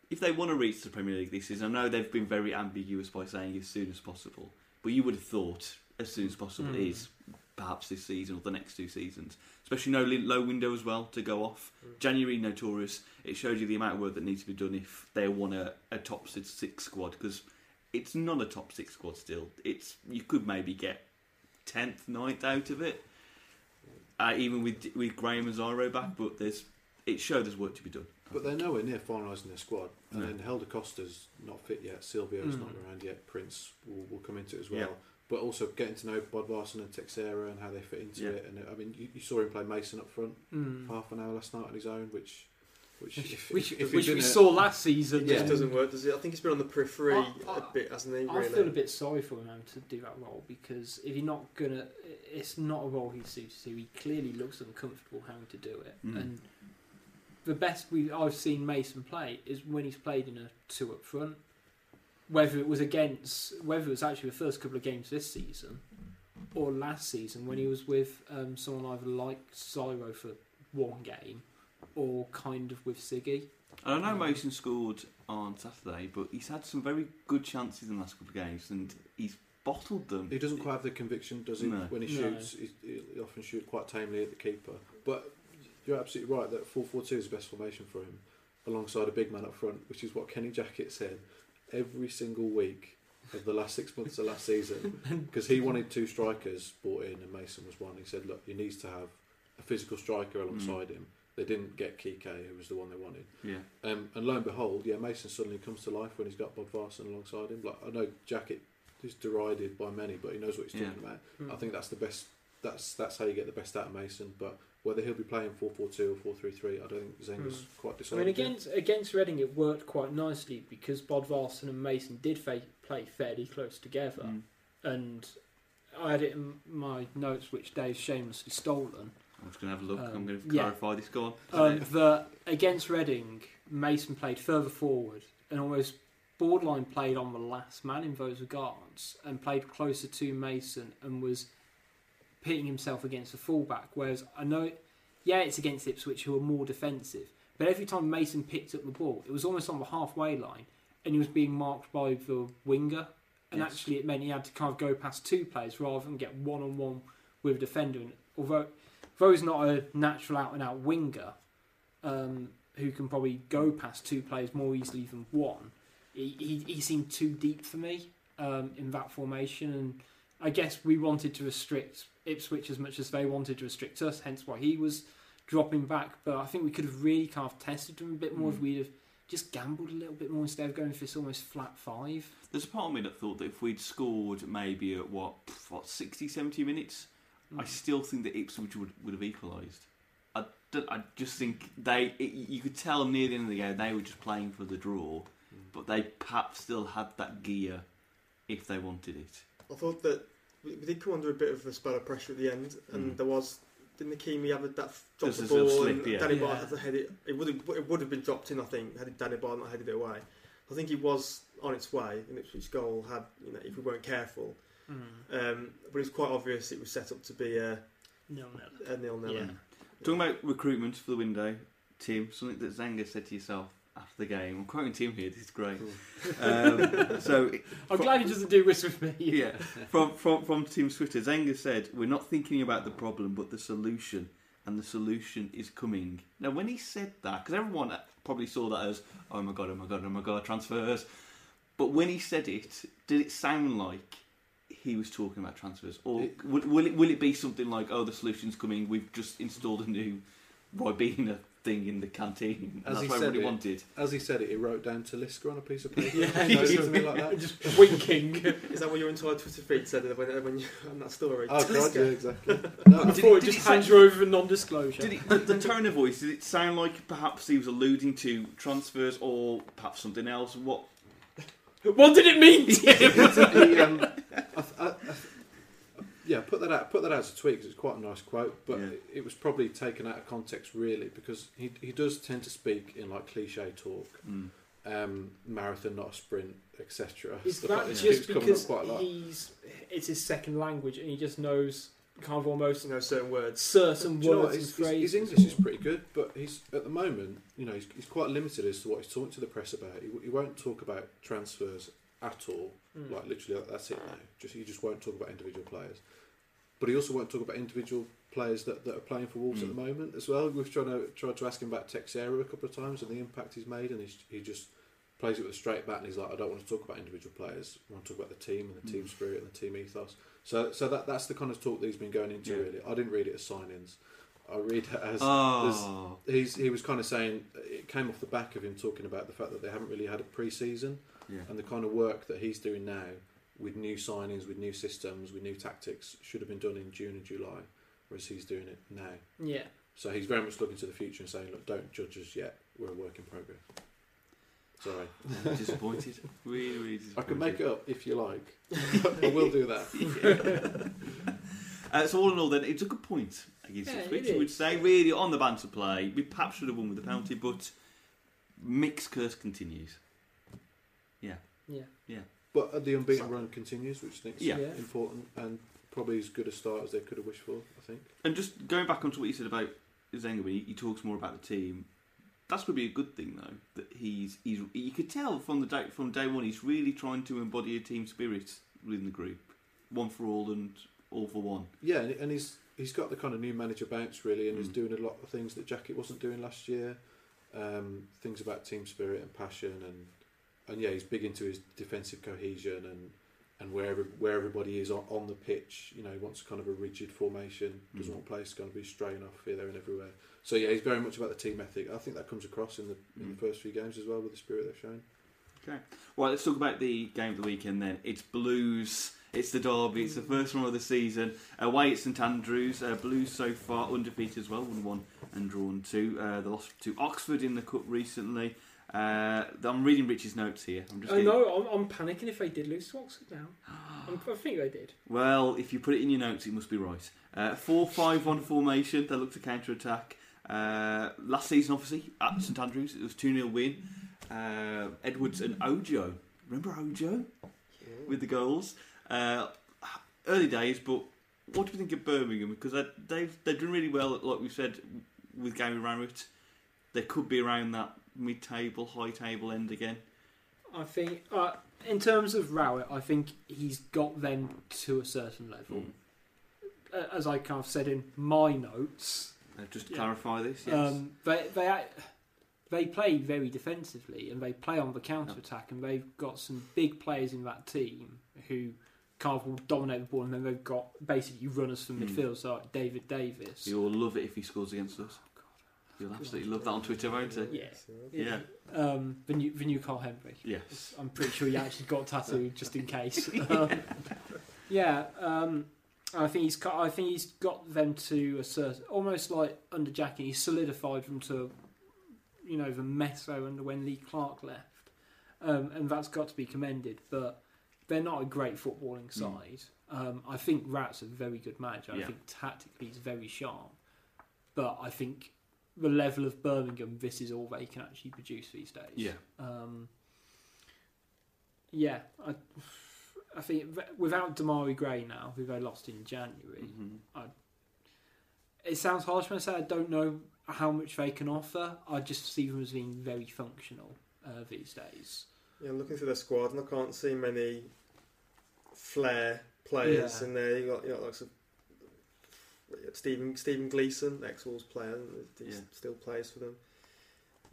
if they want to reach the Premier League this season, I know they've been very ambiguous by saying as soon as possible. But you would have thought as soon as possible Mm. is perhaps this season or the next two seasons. Especially no low window as well to go off. Mm. January notorious. It shows you the amount of work that needs to be done if they want a, a top six, six squad because it's not a top six squad still. It's you could maybe get tenth, 9th out of it, uh, even with with Graham and Zyro back. But there's it showed there's work to be done. But they're nowhere near finalising their squad. And No. then Helder Costa's not fit yet. Silvio's Mm. not around yet. Prince will, will come into it as well. Yeah. But also getting to know Bodvarsson and Teixeira and how they fit into Yeah. it. And I mean, you, you saw him play Mason up front Mm. half an hour last night on his own, which, which, Which, if, which, if, if which we been saw last season. It just and doesn't work, does it? I think he's been on the periphery I- I- a bit, hasn't he? Really? I feel a bit sorry for him to do that role because if you're not gonna, it's not a role he's suited to. He clearly looks uncomfortable having to do it. Mm. And the best we I've seen Mason play is when he's played in a two up front. Whether it was against, whether it was actually the first couple of games this season or last season when he was with um, someone either like Zyro for one game or kind of with Siggy. And I know Mason scored on Saturday, but he's had some very good chances in the last couple of games, and he's bottled them. He doesn't quite have the conviction, does he? No. When he No. shoots, he, he often shoot quite tamely at the keeper. But you're absolutely right that 4 4 2 is the best formation for him, alongside a big man up front, which is what Kenny Jackett said every single week of the last six months of last season. [LAUGHS] Because he wanted two strikers brought in, and Mason was one. He said, Look, he needs to have a physical striker mm. alongside him They didn't get Kike, who was the one they wanted. Yeah. Um, and lo and behold, yeah, Mason suddenly comes to life when he's got Bodvarsson alongside him. Like I know Jackett is derided by many, but he knows what he's Yeah. talking about. Hmm. I think that's the best. That's that's how you get the best out of Mason. But whether he'll be playing four four two or four three three, I don't think Zenga's Hmm. quite I decided. mean, yet. against against Reading, it worked quite nicely because Bodvarsson and Mason did fa- play fairly close together, Mm. and I had it in my notes, which Dave's shamelessly stolen. I'm just going to have a look. Um, I'm going to yeah. clarify this. Go on. Um, that against Reading, Mason played further forward and almost borderline played on the last man in those regards and played closer to Mason and was pitting himself against the fullback. Whereas I know, yeah, it's against Ipswich who are more defensive, but every time Mason picked up the ball, it was almost on the halfway line and he was being marked by the winger. And Yes. actually, it meant he had to kind of go past two players rather than get one on one with a defender. And although, he's not a natural out and out winger, um, who can probably go past two players more easily than one. He, he, he seemed too deep for me um, in that formation, and I guess we wanted to restrict Ipswich as much as they wanted to restrict us. Hence why he was dropping back. But I think we could have really kind of tested him a bit more if Mm. we'd have just gambled a little bit more instead of going for this almost flat five. There's a part of me that thought that if we'd scored maybe at what, what 60, 70 minutes, I Mm. still think that Ipswich would, would have equalised. I, don't- I just think they, it, you could tell near the end of the game they were just playing for the draw, but they perhaps still had that gear if they wanted it. I thought that we we did come under a bit of a spell of pressure at the end, and Mm. there was didn't Ikeme have a, that drop There's the a ball slip, and yeah. Danny Yeah. Batth had to head it. It would have it would have been dropped in, I think, had Danny Batth not headed it away. I think he was on its way, and Ipswich goal had you know if we weren't careful. Um, but it's quite obvious it was set up to be a, No, no. a nil nil. Yeah. Talking about recruitment for the window, Tim, something that Zenga said to yourself after the game. I'm quoting Tim here. This is great. Um, [LAUGHS] so, I'm glad he doesn't do this with me. [LAUGHS] yeah, from from from Tim's Twitter, Zenga said, "We're not thinking about the problem, but the solution, and the solution is coming." Now, when he said that, because everyone probably saw that as, "Oh my god, oh my god, oh my god, transfers," but when he said it, did it sound like? He was talking about transfers, or It- will, will it will it be something like, "Oh, the solution's coming. We've just installed a new Ribena thing in the canteen. As he said it, wanted." As he said it, he wrote down Talisca on a piece of paper. [LAUGHS] Yeah, You know, he did. something like that. [LAUGHS] Just [LAUGHS] winking. Is that what your entire Twitter feed said when, when you on that story? Oh, God, yeah, exactly. No, I thought it- just hands you over for non-disclosure. Did it, the, the tone of voice, did it sound like perhaps he was alluding to transfers or perhaps something else? What? What did it mean to you? he, um, I, th- I, I th- yeah, put that out. Put that out as a tweet 'cause it's quite a nice quote, but Yeah. it, it was probably taken out of context really because he he does tend to speak in like cliche talk, Mm. um, marathon not a sprint, etc. Is that like just keeps coming up because quite a lot. he's it's his second language and he just knows kind of almost You know certain words. certain Do you know what, words and his, his, phrases? his English is pretty good, but he's at the moment, you know, he's, he's quite limited as to what he's talking to the press about. He, he won't talk about transfers at all. Mm. Like literally, that's it now. Just he just won't talk about individual players. But he also won't talk about individual players that, that are playing for Wolves at Mm. the moment as well. We've tried to tried to ask him about Teixeira a couple of times and the impact he's made, and he's, he just plays it with a straight bat. And he's like, I don't want to talk about individual players. I want to talk about the team and the team Mm. spirit and the team ethos. So so that that's the kind of talk that he's been going into. Yeah. Really, I didn't read it as signings. I read it as Oh, he's he was kind of saying it came off the back of him talking about the fact that they haven't really had a pre-season yeah. and the kind of work that he's doing now with new signings, with new systems, with new tactics should have been done in June and July, whereas he's doing it now. Yeah. So he's very much looking to the future and saying, look, don't judge us yet. We're a work in progress. Sorry, I'm disappointed. Really, really disappointed. I can make it up if you like. I will do that. [LAUGHS] Uh, so all in all, then it's a good point against Yeah, Ipswich. it You would say really on the banter play, we perhaps should have won with the penalty, but mix curse continues. Yeah. Yeah. But uh, the unbeaten run continues, which I think is Yeah. Yeah. important and probably as good a start as they could have wished for, I think. And just going back onto what you said about Zenga, when he, he talks more about the team, that's going to be a good thing though. That he's he's you could tell from the day from day one he's really trying to embody a team spirit within the group, one for all and all for one. Yeah, and, and he's he's got the kind of new manager bounce really, and he's Mm. doing a lot of things that Jackett wasn't doing last year. Um, things about team spirit and passion, and and yeah, he's big into his defensive cohesion and and where where everybody is on, on the pitch. You know, he wants kind of a rigid formation. Doesn't Mm. want players going to kind of be straying off here, there, and everywhere. So yeah, he's very much about the team ethic. I think that comes across in the in Mm. the first few games as well with the spirit they've shown. Okay, well, let's talk about the game of the weekend then. It's Blues. It's the derby. It's the first one of the season. Away at St Andrews. Uh, Blues so far undefeated as well, won one and drawn two. Uh, they lost to Oxford in the cup recently. Uh, I'm reading Rich's notes here. I'm just I getting- know. I'm, I'm panicking if they did lose to Oxford now. I'm, I think they did. Well, if you put it in your notes, it must be right. Uh, 4-5-1 formation. They look to counter attack. Uh, last season, obviously, at St Andrews, it was 2 0 win. Uh, Edwards and Ojo. Remember Ojo with the goals? Uh, early days, but what do we think of Birmingham? Because they- they've they've done really well, like we said, with Gary Rowett. They could be around that mid table, high table end again. I think, uh, in terms of Rowett, I think he's got them to a certain level. Mm. As I kind of said in my notes, Uh, just to Yeah. clarify this, yes. um, they they they play very defensively and they play on the counter attack, and they've got some big players in that team who kind of will dominate the ball, and then they've got basically runners from Mm. midfield, so like David Davis. You'll love it if he scores against us. You'll absolutely love that on Twitter, won't you? Yeah. Yeah. Um, the new the new Carl Henry. Yes. I'm pretty sure he actually got tattooed [LAUGHS] just in case. Um, [LAUGHS] yeah, um, I think he's got, I think he's got them to a certain almost like under Jackie. He solidified them to you know the meso under when Lee Clark left, um, and that's got to be commended. But they're not a great footballing side. Um, I think Rowett's a very good manager. I Yeah. think tactically he's very sharp, but I think the level of Birmingham, this is all they can actually produce these days. Yeah. Um, yeah, I, I think without Demarai Gray now, who they lost in January, Mhm. it sounds harsh when I say I don't know how much they can offer. I just see them as being very functional uh, these days. Yeah, I'm looking through their squad and I can't see many flair players Yeah. in there. You got you got like some, Stephen Stephen Gleeson, ex Wolves player, he Yeah. still plays for them.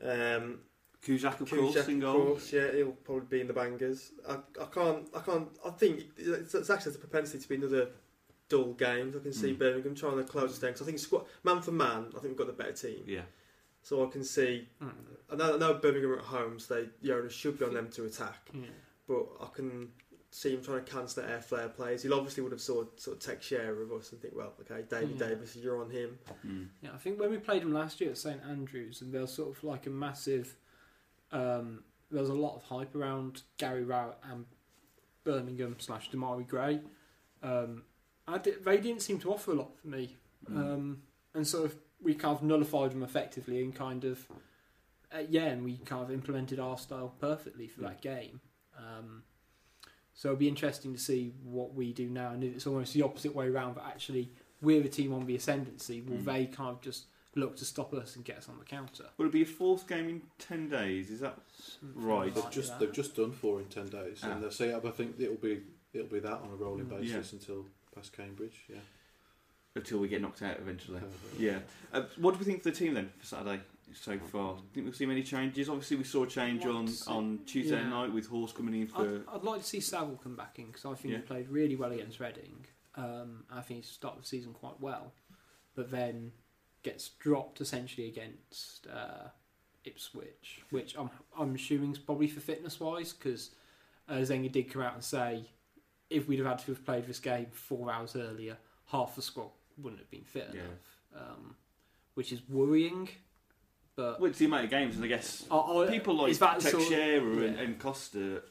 Um, Kuszczak, of course, Kuszczak, in of course, yeah, he'll probably be in the bangers. I, I can't, I can't. I think it's, it's actually has a propensity to be another dull game. I can see Mm. Birmingham trying to close us down because I think squad, man for man, I think we've got the better team. Yeah. So I can see. I know, I know Birmingham are at home, so they the owners should be on them to attack. Yeah. But I can see him trying to cancel the air flare plays. He obviously would have sort of, sort of take share of us and think, well, okay, David Yeah. Davis, you're on him. Mm. Yeah, I think when we played him last year at St Andrews, and there was sort of like a massive, um, there was a lot of hype around Gary Rowett and Birmingham slash Demarai Gray. Um, I did, they didn't seem to offer a lot for me, Mm. um, and so of we kind of nullified them effectively and kind of, uh, yeah, and we kind of implemented our style perfectly for that game. Um, so it'll be interesting to see what we do now, and it's almost the opposite way around. But actually, we're the team on the ascendancy. Will Mm. they kind of just look to stop us and get us on the counter? Will it be a fourth game in 10 days? Is that Something Right. like They've just that. they've just done four in ten days, Ah. and they'll see. I think it'll be it'll be that on a rolling Mm. basis until past Cambridge. Yeah. until we get knocked out eventually? Yeah. Uh, what do we think of the team then for Saturday so far? I think we'll see many changes? Obviously, we saw a change on, on Tuesday yeah. night with Hause coming in for. I'd, I'd like to see Saville come back in because I think Yeah. he played really well against Reading. Um, I think he started the season quite well, but then gets dropped essentially against uh, Ipswich, which I'm I'm assuming is probably for fitness wise because uh, Zenga did come out and say if we'd have had to have played this game four hours earlier, half the squad wouldn't have been fit Yeah. enough, um, which is worrying. But Well, the amount of games, and I guess I- I- people like is that sort of- Teixeira and, yeah. and Costa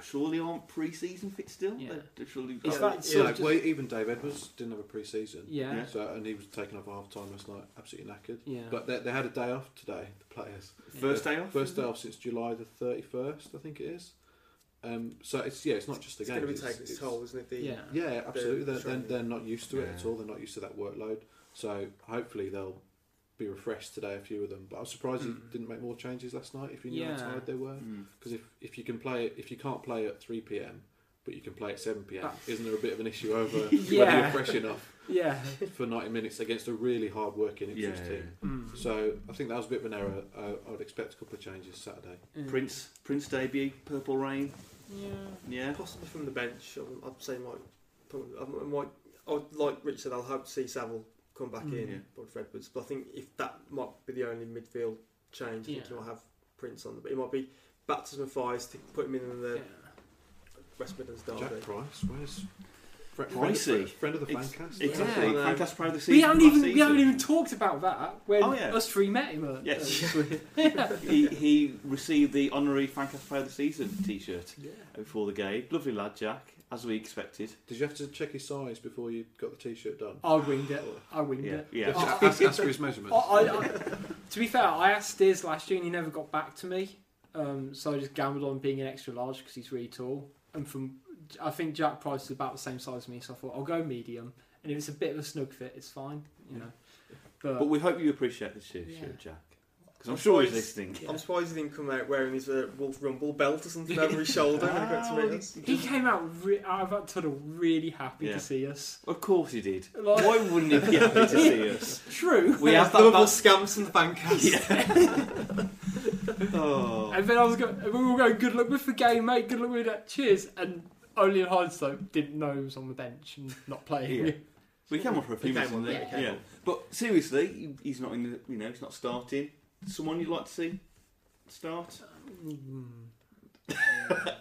surely aren't pre-season fit still. Yeah. They're, they're surely. Is Yeah, that yeah, sort like, just- well, even Dave Edwards didn't have a pre-season. yeah, Yeah. So and he was taken off half time last night, absolutely knackered. yeah. But they, they had a day off today. The players First day off. first day off since July the thirty first, I think it is. Um, so it's yeah, it's not just the game. It's game. going to be taking its toll, isn't it? The, yeah. Yeah, absolutely. They're, they're, they're not used to it at all. They're not used to that workload. So hopefully they'll be refreshed today. A few of them, but I was surprised Mm. he didn't make more changes last night. If you knew Yeah. how tired they were, Mm. because if, if you can play it, if you can't play at three pm, but you can play at seven pm, Ah. isn't there a bit of an issue [LAUGHS] over whether Yeah. you're fresh enough Yeah. for ninety minutes against a really hard working Ipswich Yeah. team? Mm. So I think that was a bit of an error. Uh, I would expect a couple of changes Saturday. Mm. Prince Prince debut, Purple Rain. Yeah. Yeah. Possibly from the bench. I- I'd say might. I might. I would, like Rich said, I'll hope to see Saville come back Mm. in, Yeah. but for Edwards. But I think if that might be the only midfield change, I think Yeah. you might have Prince on. But it might be baptism of fire to put him in the yeah. West Midlands Jack derby. Price, where's fr- Pricey. friend of the Ex- fancast? Exactly. Yeah. Fancast Pro of the season. We haven't last even we haven't even talked about that when Oh, yeah. us three met him. At, Yes. uh, yeah. [LAUGHS] [LAUGHS] he, he received the honorary Fancast Player of the Season T-shirt yeah. before the game. Lovely lad, Jack, as we expected. Did you have to check his size before you got the t-shirt done? I winged it. I winged Yeah, it. yeah. Did you I- ask, ask [LAUGHS] for his I, measurements. I, I, to be fair, I asked Steers last year and he never got back to me. Um, so I just gambled on being an extra large because he's really tall. And from, I think Jack Price is about the same size as me, so I thought I'll go medium. And if it's a bit of a snug fit, it's fine, you know. But, But we hope you appreciate the shirt, Yeah. shirt Jack. Because I'm I'm sure he's surprised- listening. I'm surprised he didn't come out wearing his uh, Wolf Rumble belt or something over his [LAUGHS] shoulder when he got to he came out re- out of that tunnel really happy Yeah. to see us. Of course he did. Like- Why wouldn't he be happy to see [LAUGHS] us? True. We have that. Double that scams from the fancast. [LAUGHS] oh. And then I was going, we were going, good luck with the game, mate. Good luck with that. Cheers. And only in hindsight didn't know he was on the bench and not playing. Yeah. We came on for a few minutes, on, didn't yeah, he? he came Yeah. But seriously, he's not in the. You know, he's not starting. Someone you'd like to see start [LAUGHS]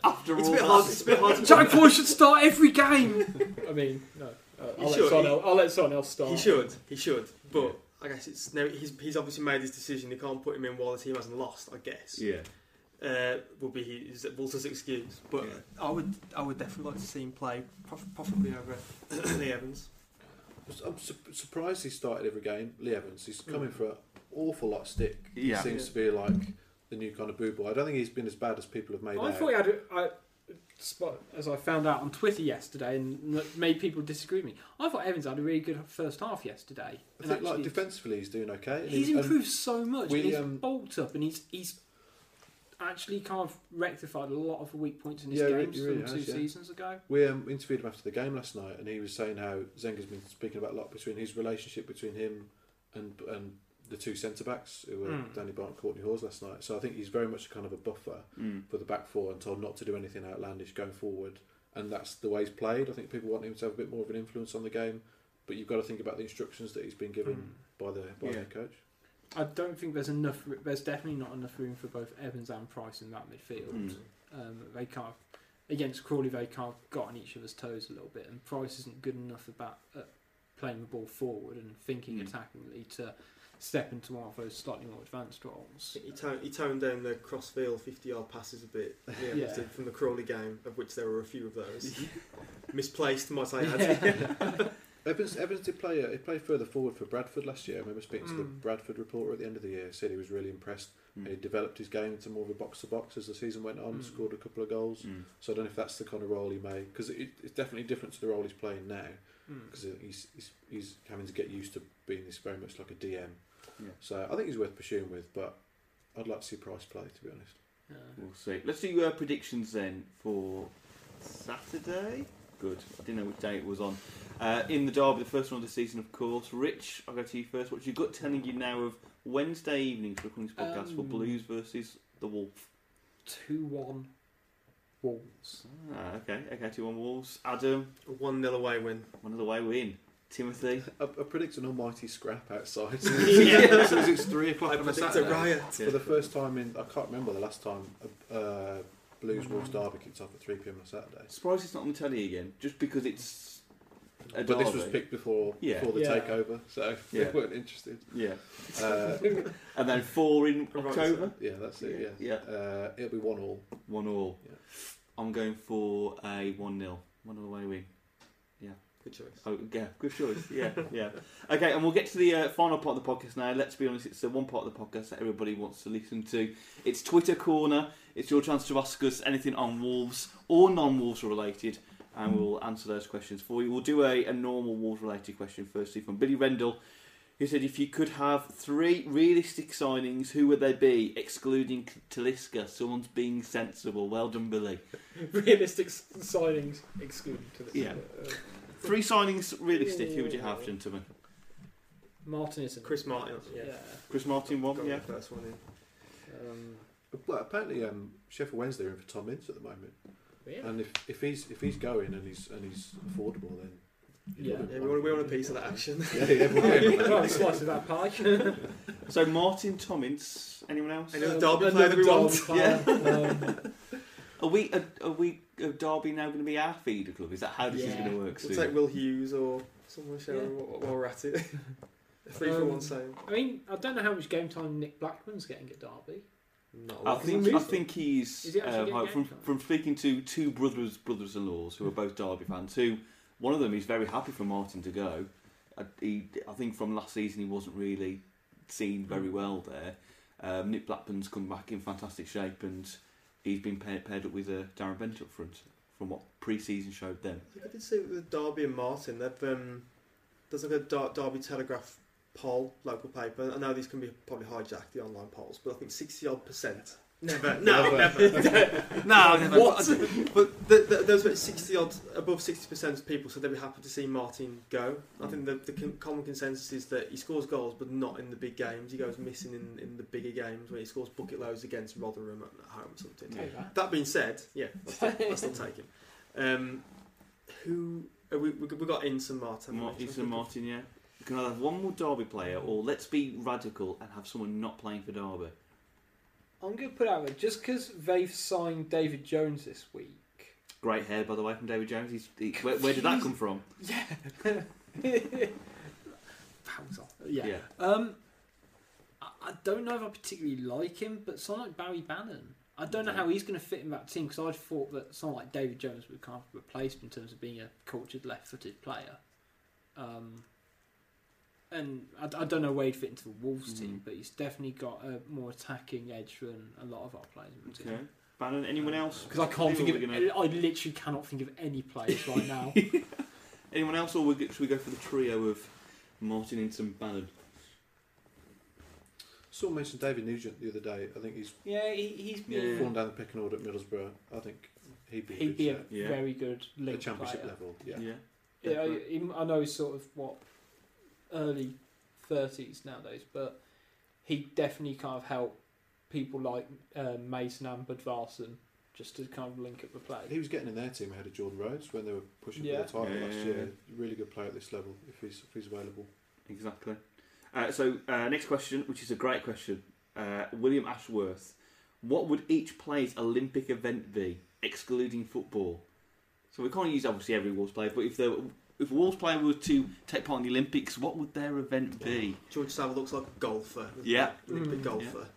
after It's all a bit that? hard. It's a bit hard to [LAUGHS] Jack Boy should start every game. [LAUGHS] I mean, no. Uh, He I'll, let should. someone He- else, I'll let someone else start. He should. He should. But I guess it's no. He's, he's obviously made his decision. He can't put him in while the team hasn't lost. I guess. Yeah. Uh, will be his Walter's excuse. But Yeah. I would. I would definitely like to see him play, prof- possibly over [COUGHS] Lee Evans. I'm su- surprised he started every game. Lee Evans, he's coming Mm. for an awful lot of stick. Yeah. He seems to be like the new kind of boo boy. I don't think he's been as bad as people have made him. I out. thought he had a, I, spot, as I found out on Twitter yesterday and made people disagree with me. I thought Evans had a really good first half yesterday. I And think like defensively he's doing okay. and He's and improved so much. we, and he's um, bulked up, and he's he's actually kind of rectified a lot of the weak points in his Yeah, games really from two has, yeah. seasons ago. We um, interviewed him after the game last night, and he was saying how Zenga's been speaking about a lot between his relationship between him and and the two centre backs who were Mm. Danny Batth and Kortney Hause last night. So I think he's very much kind of a buffer Mm. for the back four and told not to do anything outlandish going forward. And that's the way he's played. I think people want him to have a bit more of an influence on the game, but you've got to think about the instructions that he's been given Mm. by the by Yeah. the coach. I don't think there's enough. There's definitely not enough room for both Evans and Price in that midfield. Mm. Um, they kind of against Crawley. They kind of got on each other's toes a little bit, and Price isn't good enough about uh, playing the ball forward and thinking Mm. attackingly to step into one of those slightly more advanced roles. He toned, he toned down the crossfield 50 yard passes a bit [LAUGHS] yeah, Yeah. did from the Crawley game, of which there were a few of those. [LAUGHS] Misplaced, might I add. [LAUGHS] Evans, Evans did play. Uh, he played further forward for Bradford last year. I remember speaking to the Mm. Bradford reporter at the end of the year. Said he was really impressed. Mm. He developed his game into more of a box to box as the season went on. Mm. Scored a couple of goals. Mm. So I don't know if that's the kind of role he may because it, it's definitely different to the role he's playing now Mm. because he's, he's he's having to get used to being this very much like a DM. Yeah. So I think he's worth pursuing with, but I'd like to see Price play to be honest. Uh, We'll see. Let's do uh, predictions then for Saturday. Good. I didn't know which day it was on. Uh, in the derby, the first one of the season, of course. Rich, I'll go to you first. What's your gut telling you now of Wednesday evenings for the Queen's podcast for Um, Blues versus the Wolf? two one Wolves. Ah, okay, okay, two one Wolves. Adam, 1 0 away win. one of the way win. Timothy, I, I predict an almighty scrap outside. [LAUGHS] Yeah. as soon as it's three o'clock I on a predict a Saturday. riot. For the first time in, I can't remember the last time a uh, Blues Wolves derby kicked off at 3 pm on a Saturday. surprised it's not on the telly again, just because it's a But this was derby. picked before Yeah. before the Yeah. takeover, so [LAUGHS] Yeah. they weren't interested. Yeah, Uh, and then four in [LAUGHS] Right, October. yeah, that's it. Yeah, Yeah. Uh, it'll be one all. One all. Yeah. I'm going for a one 0 one all away win. Good choice. Oh, yeah, good choice. Yeah, yeah. Okay, and we'll get to the uh, final part of the podcast now. Let's be honest, it's the one part of the podcast that everybody wants to listen to. It's Twitter Corner. It's your chance to ask us anything on Wolves or non Wolves related, and we'll answer those questions for you. We'll do a, a normal Wolves related question firstly from Billy Rendell, who said if you could have three realistic signings, who would they be, excluding Talisca? Someone's being sensible. Well done, Billy. [LAUGHS] Realistic s- signings excluding to this. Yeah. Uh, Three signings realistic, who would you have, gentlemen? Martin isn't. Chris Martin, yeah. Yeah. Chris Martin, one, Got yeah. the first one in. Um, Well, apparently, um, Sheffield Wednesday are in for Tom Ince at the moment. Really? And if, if he's if he's going and he's and he's affordable, then he's Yeah. not Yeah, we want, we want a piece of that action. [LAUGHS] Yeah, yeah, we'll well, get slice of that pie. So Martin Tom Ince, anyone else? Any other Derby Another player that we Derby want? [LAUGHS] player. Um, Are we are, are we are Derby now going to be our feeder club? Is that how this is Yeah. going to work We'll soon? take Will Hughes or someone Yeah. showing while while we're at it. A [LAUGHS] three for Um, one sale. I mean, I don't know how much game time Nick Blackman's getting at Derby. Not a I lot. think Is he I think he's he actually um, getting from game time? from speaking to two brothers brothers-in-laws who are both Derby fans. Who one of them is very happy for Martin to go. I, he, I think from last season he wasn't really seen very Mm. well there. Um, Nick Blackman's come back in fantastic shape and he's been paired, paired up with uh, Darren Bent up front from what pre-season showed them. I did see with Derby and Martin. Um, there's like a Dar- Derby Telegraph poll, local paper. I know these can be probably hijacked the online polls, but I think sixty odd percent. Never, no, never. [LAUGHS] No, never. What? but the, the, there's about sixty odd, above sixty percent of people said they'd be happy to see Martin go. I think the, the con- common consensus is that he scores goals, but not in the big games. He goes missing in, in the bigger games when he scores bucket loads against Rotherham at, at home or something. Take that. That being said, yeah, I still, I still take him. Um, who uh, we we we got Ince and Martin. Mar- Ethan Martin, yeah. We can either have one more Derby player or let's be radical and have someone not playing for Derby. I'm going to put out there just because they've signed David Jones this week. Great hair, by the way, from David Jones. He's, he, where, where did that come from? Yeah. [LAUGHS] Pounds off. Yeah. Um, I, I don't know if I particularly like him, but someone like Barry Bannon, I don't know how he's going to fit in that team because I'd thought that someone like David Jones would kind of replace him in terms of being a cultured left-footed player. Um, and I, I don't know where he'd fit into the Wolves team, Mhm. but he's definitely got a more attacking edge than a lot of our players in the team. Okay. Bannon, anyone else? Because I can't think of, gonna- I literally cannot think of any players right now. [LAUGHS] Anyone else, or we, should we go for the trio of Martin, Ince, and Bannon? Someone mentioned David Nugent the other day. I think he's yeah, he, he's Yeah. been, fallen down the pecking order at Middlesbrough. I think he'd be a he'd good be a. Yeah. very good At championship player. level. Yeah. Yeah. Yeah, I, I know he's sort of what early thirties nowadays, but he definitely kind of helped people like uh, Mason and Bodvarsson just to kind of link up the play. He was getting in their team ahead of Jordan Rhodes when they were pushing Yeah. for the title Yeah, last yeah, year. Really good player at this level if he's if he's available. Exactly. Uh, so, uh, next question, which is a great question. Uh, William Ashworth. What would each player's Olympic event be, excluding football? So we can't use obviously every Wolves player, but if there, if a Wolves player were to take part in the Olympics, what would their event be? George Saville looks like a golfer. Yeah. Olympic Mm. golfer.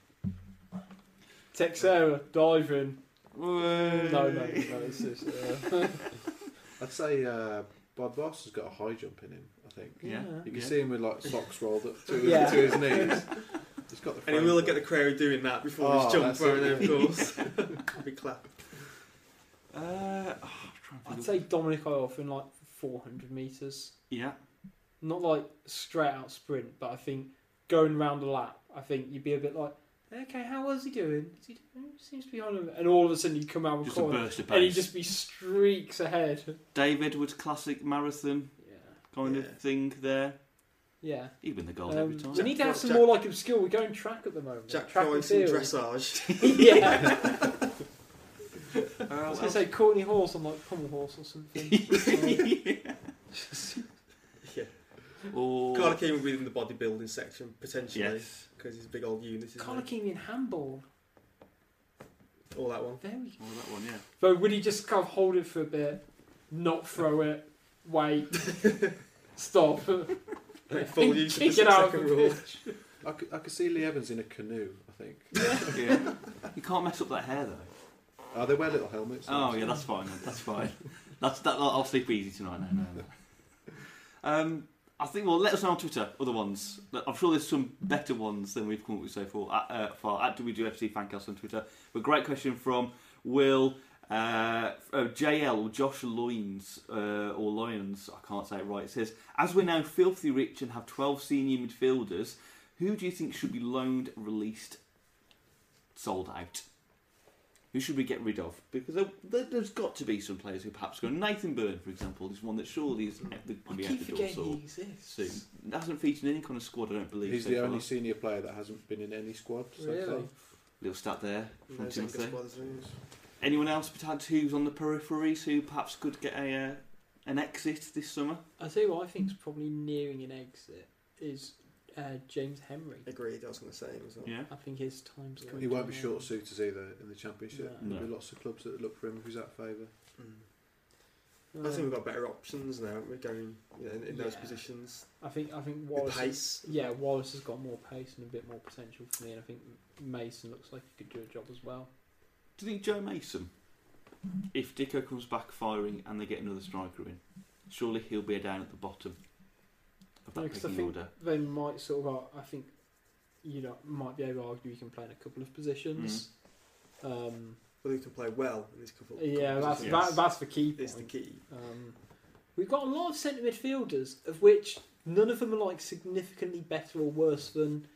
Teixeira diving. No, No, no, no. It's just, uh, [LAUGHS] I'd say uh, Bodvarsson has got a high jump in him. I think. Yeah. You can Yeah. see him with like socks rolled up to, his, Yeah. to his knees. He's got the. And he will for get the it. crowd doing that before Oh, his jump, that's won't it. they, of course. [LAUGHS] Big clap. Uh, oh, [SIGHS] I'm trying to I'd think say Dominic Iorfa in like 400 meters. yeah. Not like straight out sprint, but I think going round a lap, I think you'd be a bit like, okay, how was he doing? Is he doing? Seems to be on him. And all of a sudden you come out of a Just a corner burst of and he pace. just be streaks ahead. Dave Edwards classic marathon Yeah. kind Yeah. of thing there. Yeah. He'd win the gold every Um, time. we need to have some Jack- more like obscure. We're going track at the moment. Jack track and Price and dressage. [LAUGHS] [LAUGHS] [LAUGHS] yeah. Uh, I was going to say Kortney Hause on like Pommel Horse or something. [LAUGHS] yeah. or Carl Ikeme would be in the bodybuilding section, potentially, yes, because he's a big old unit. isn't Carla? Keane in handball. All that one. Very. oh that one, yeah. But would he just kind of hold it for a bit, not throw it, wait, [LAUGHS] stop, Full use of the kick it out of the rule. pitch? I could, I could see Lee Evans in a canoe. I think. [LAUGHS] yeah. You can't mess up that hair though. Oh, they wear little helmets. Oh yeah, that's fine. then, That's fine. That's that. I'll sleep easy tonight. No, no, no. Um, I think. Well, let us know on Twitter. Other ones. I'm sure there's some better ones than we've come up with so far. At, uh, far at WWFC Fancast on Twitter. But great question from Will. Uh, uh, JL or Josh Loynes uh, or Lyons, I can't say it right. It says, as we're now filthy rich and have 12 senior midfielders, who do you think should be loaned, released, sold out? Who should we get rid of? Because there, there, there's got to be some players who perhaps go. Nathan Byrne, for example, is one that surely is going to I be out keep the door soon. he soon. Hasn't featured in any kind of squad, I don't believe. He's so the far. only senior player that hasn't been in any squad so Really? far. little stat there from No Timothy. squad as well. anyone else besides who's on the peripheries who perhaps could get a uh, an exit this summer? I tell you what, I think is probably nearing an exit is uh, James Henry. Agreed. I was going to say him as well. Yeah. I think his time's coming. He won't be end. short suitors either in the championship. No. There'll be lots of clubs that look for him if he's out of favour. Mm. I think we've got better options now. We're going you know, in, in those positions. I think I think Wallace. pace. Yeah, Wallace has got more pace and a bit more potential for me, and I think Mason looks like he could do a job as well. Do you think Joe Mason, if Dicko comes back firing and they get another striker in, surely he'll be down at the bottom of that Yeah, 'cause I think order? they might sort of. I think you know might be able to argue he can play in a couple of positions. Um, Whether he can play well in this couple. yeah, couple that's positions that, that's the key. is the key. Um, we've got a lot of centre midfielders, of which none of them are like significantly better or worse than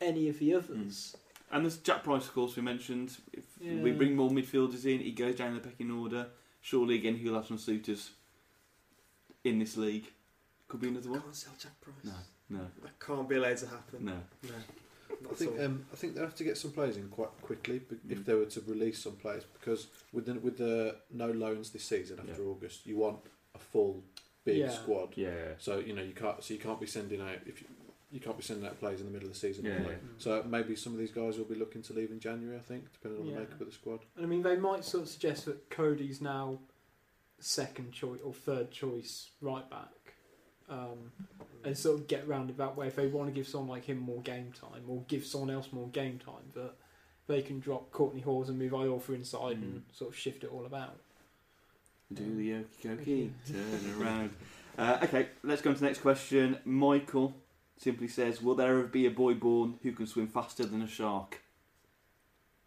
any of the others. And there's Jack Price, of course, we mentioned. If we bring more midfielders in, he goes down the pecking order. Surely, again, he'll have some suitors in this league. Could be another one. Can't sell Jack Price. No, no, That can't be allowed to happen. no. No. Not I think um, I think they have to get some players in quite quickly b- Mm. if they were to release some players because with the, with the no loans this season after Yeah. August, you want a full big Yeah. squad. Yeah. So you know you can't so you can't be sending out if you, you can't be sending out players in the middle of the season. Yeah. anyway. Mm. So maybe some of these guys will be looking to leave in January. I think depending on Yeah. the makeup of the squad. And I mean, they might sort of suggest that Cody's now second choice or third choice right back, um, and sort of get round it that way. If they want to give someone like him more game time, or give someone else more game time, that they can drop Kortney Hause and move Iorfa inside and sort of shift it all about. Do the okie dokie, turn [LAUGHS] around. Uh, okay, let's go on to the next question. Michael simply says, Will there ever be a boy born who can swim faster than a shark?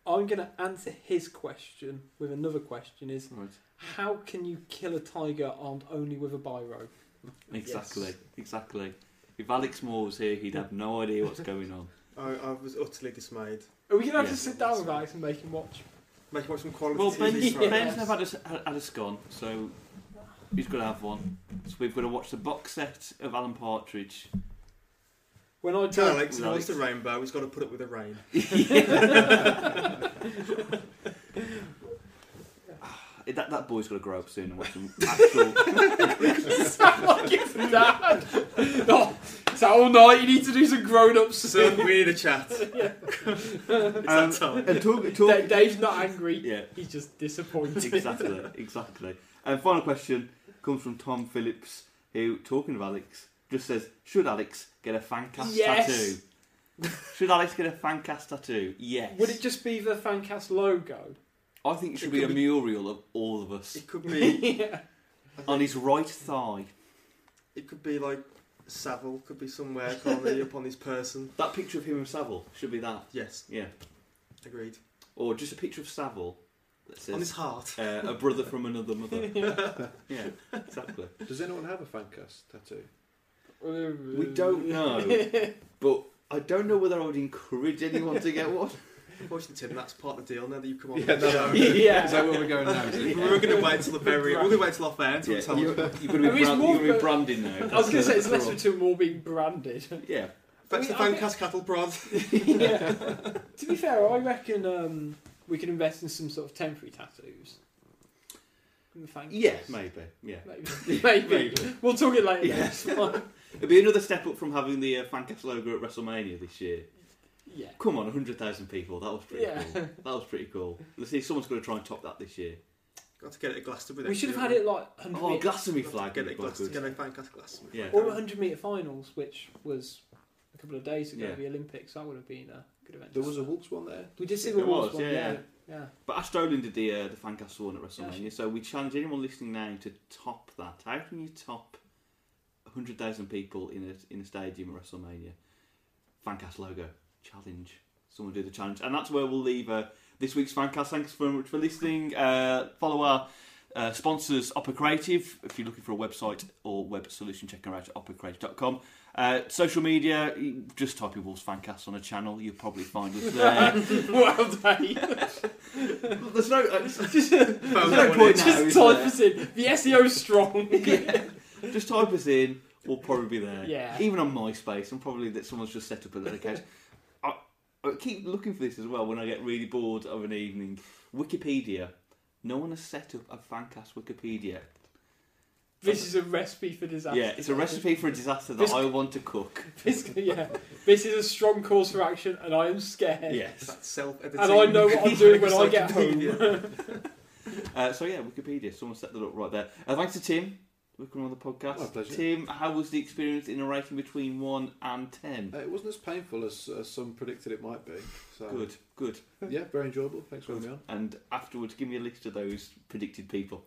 I'm going to answer his question with another question: Is Right. how can you kill a tiger armed only with a biro? [LAUGHS] Exactly, Yes. exactly. If Alex Moore was here, he'd have no idea what's going on. [LAUGHS] I, I was utterly dismayed. Are we going to have Yeah. to sit down with Alex and make him watch? Make him watch some quality Well, TV Ben's, Yes. straight. Ben's never had a, had a scone, so he's going to have one. So we've got to watch the box set of Alan Partridge. When I Tell turn, Alex, if he wants Alex. the rainbow, he's got to put up with the rain. [LAUGHS] That, that boy's got to grow up soon and watch some actual. [LAUGHS] sound like his dad. oh, it's all night. You need to do some grown-up [LAUGHS] So stuff. we need a chat. [LAUGHS] it's Um, that time. and talk, Da- Dave's not angry. yeah, He's just disappointed. exactly, exactly. And final question comes from Tom Phillips, who, talking of Alex, just says, "Should Alex get a fancast Yes. tattoo? Should Alex get a fancast tattoo? Yes. Would it just be the Fancast logo? I think it should It be a could be- mural of all of us It could be. [LAUGHS] yeah. on his right thigh. It could be like Saville. Could be somewhere probably up on his person. That picture of him and Saville should be that. Yes, Yeah. agreed. Or just a picture of Saville that on his heart. uh, a brother from another mother. [LAUGHS] yeah, exactly. Does anyone have a fancast tattoo? We don't know, [LAUGHS] but I don't know whether I would encourage anyone to get one. Unfortunately, Tim, that's part of the deal now that you've come on Yeah, the no, show. [LAUGHS] yeah. Is that where we're going now? is? We were going to wait till the very. We're going to wait till off air until Yeah, we tell you, you. you're going to be, mean, it's brand, you're gonna be for- branding now. I was going to say it's That's less all. of two more being branded. Yeah, Fetch the I mean, I fancast cattle prod. [LAUGHS] yeah. To be fair, I reckon um, we could invest in some sort of temporary tattoos. In the Fancast. yeah, maybe. Yeah, Maybe. [LAUGHS] Maybe. Maybe. We'll talk it later. Yeah. then, it's fine. it'd be another step up from having the uh, Fancast logo at WrestleMania this year. Yeah. Come on, hundred thousand people. That was pretty Yeah. cool. That was pretty cool. Let's see if someone's going to try and top that this year. Got to get it at Glastonbury. We should have had it like 100 Oh, metre, Glastonbury flag. Get it be Glastonbury. good. Get a fancast Glastonbury. Yeah. or 100 metre finals, which was a couple of days ago, Yeah. the Olympics. That would have been a good event. There was a Wolves one there. We did see There the Wolves was, one, yeah. yeah. yeah. But Ash Dolan did the uh, the Fancast one at WrestleMania, so we challenge anyone listening now to top that. How can you top hundred thousand people in a in a stadium at WrestleMania? Fancast logo challenge. Someone do the challenge, and that's where we'll leave uh, this week's Fancast. Thanks very much for listening. Uh, follow our. Uh, sponsors Opera Creative if you're looking for a website or web solution check them out at operacreative.com uh, social media just type in Wolves Fancast on a channel you'll probably find us there [LAUGHS] well done. [LAUGHS] there's no uh, just, There's no point now. Just type there? us in. The SEO's strong. [LAUGHS] yeah. Just type us in, we'll probably be there. Yeah. Even on MySpace, and probably that someone's just set up a little account. I, I keep looking for this as well when I get really bored of an evening. Wikipedia no one has set up a Fancast Wikipedia. This is a recipe for disaster. Yeah, it's a recipe for a disaster that This- I want to cook. [LAUGHS] This, yeah, this is a strong cause for action, and I am scared. Yes. That self-editing. And I know what I'm doing when I get [LAUGHS] encyclopedia. home. [LAUGHS] Uh, so yeah, Wikipedia. Someone set that up right there. Uh, thanks to Tim. Coming on the podcast. My pleasure. Tim, how was the experience in a rating between one and ten? Uh, it wasn't as painful as, as some predicted it might be. So Good, good. [LAUGHS] Yeah, very enjoyable. Thanks for having me on. And afterwards, give me a list of those predicted people.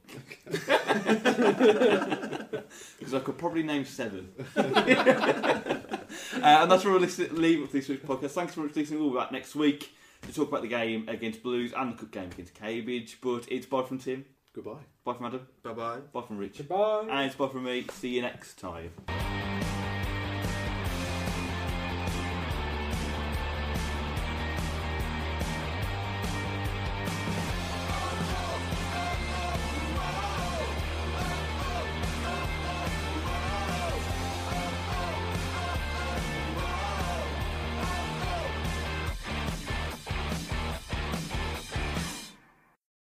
Because [LAUGHS] I could probably name seven. [LAUGHS] uh, and that's where we'll leave with this week's podcast. Thanks so much for listening. We'll be back next week to talk about the game against Blues and the cup game against Cambridge. But it's bye from Tim, Goodbye. bye from Adam, Bye bye. bye from Rich, Goodbye. and it's bye from me. See you next time.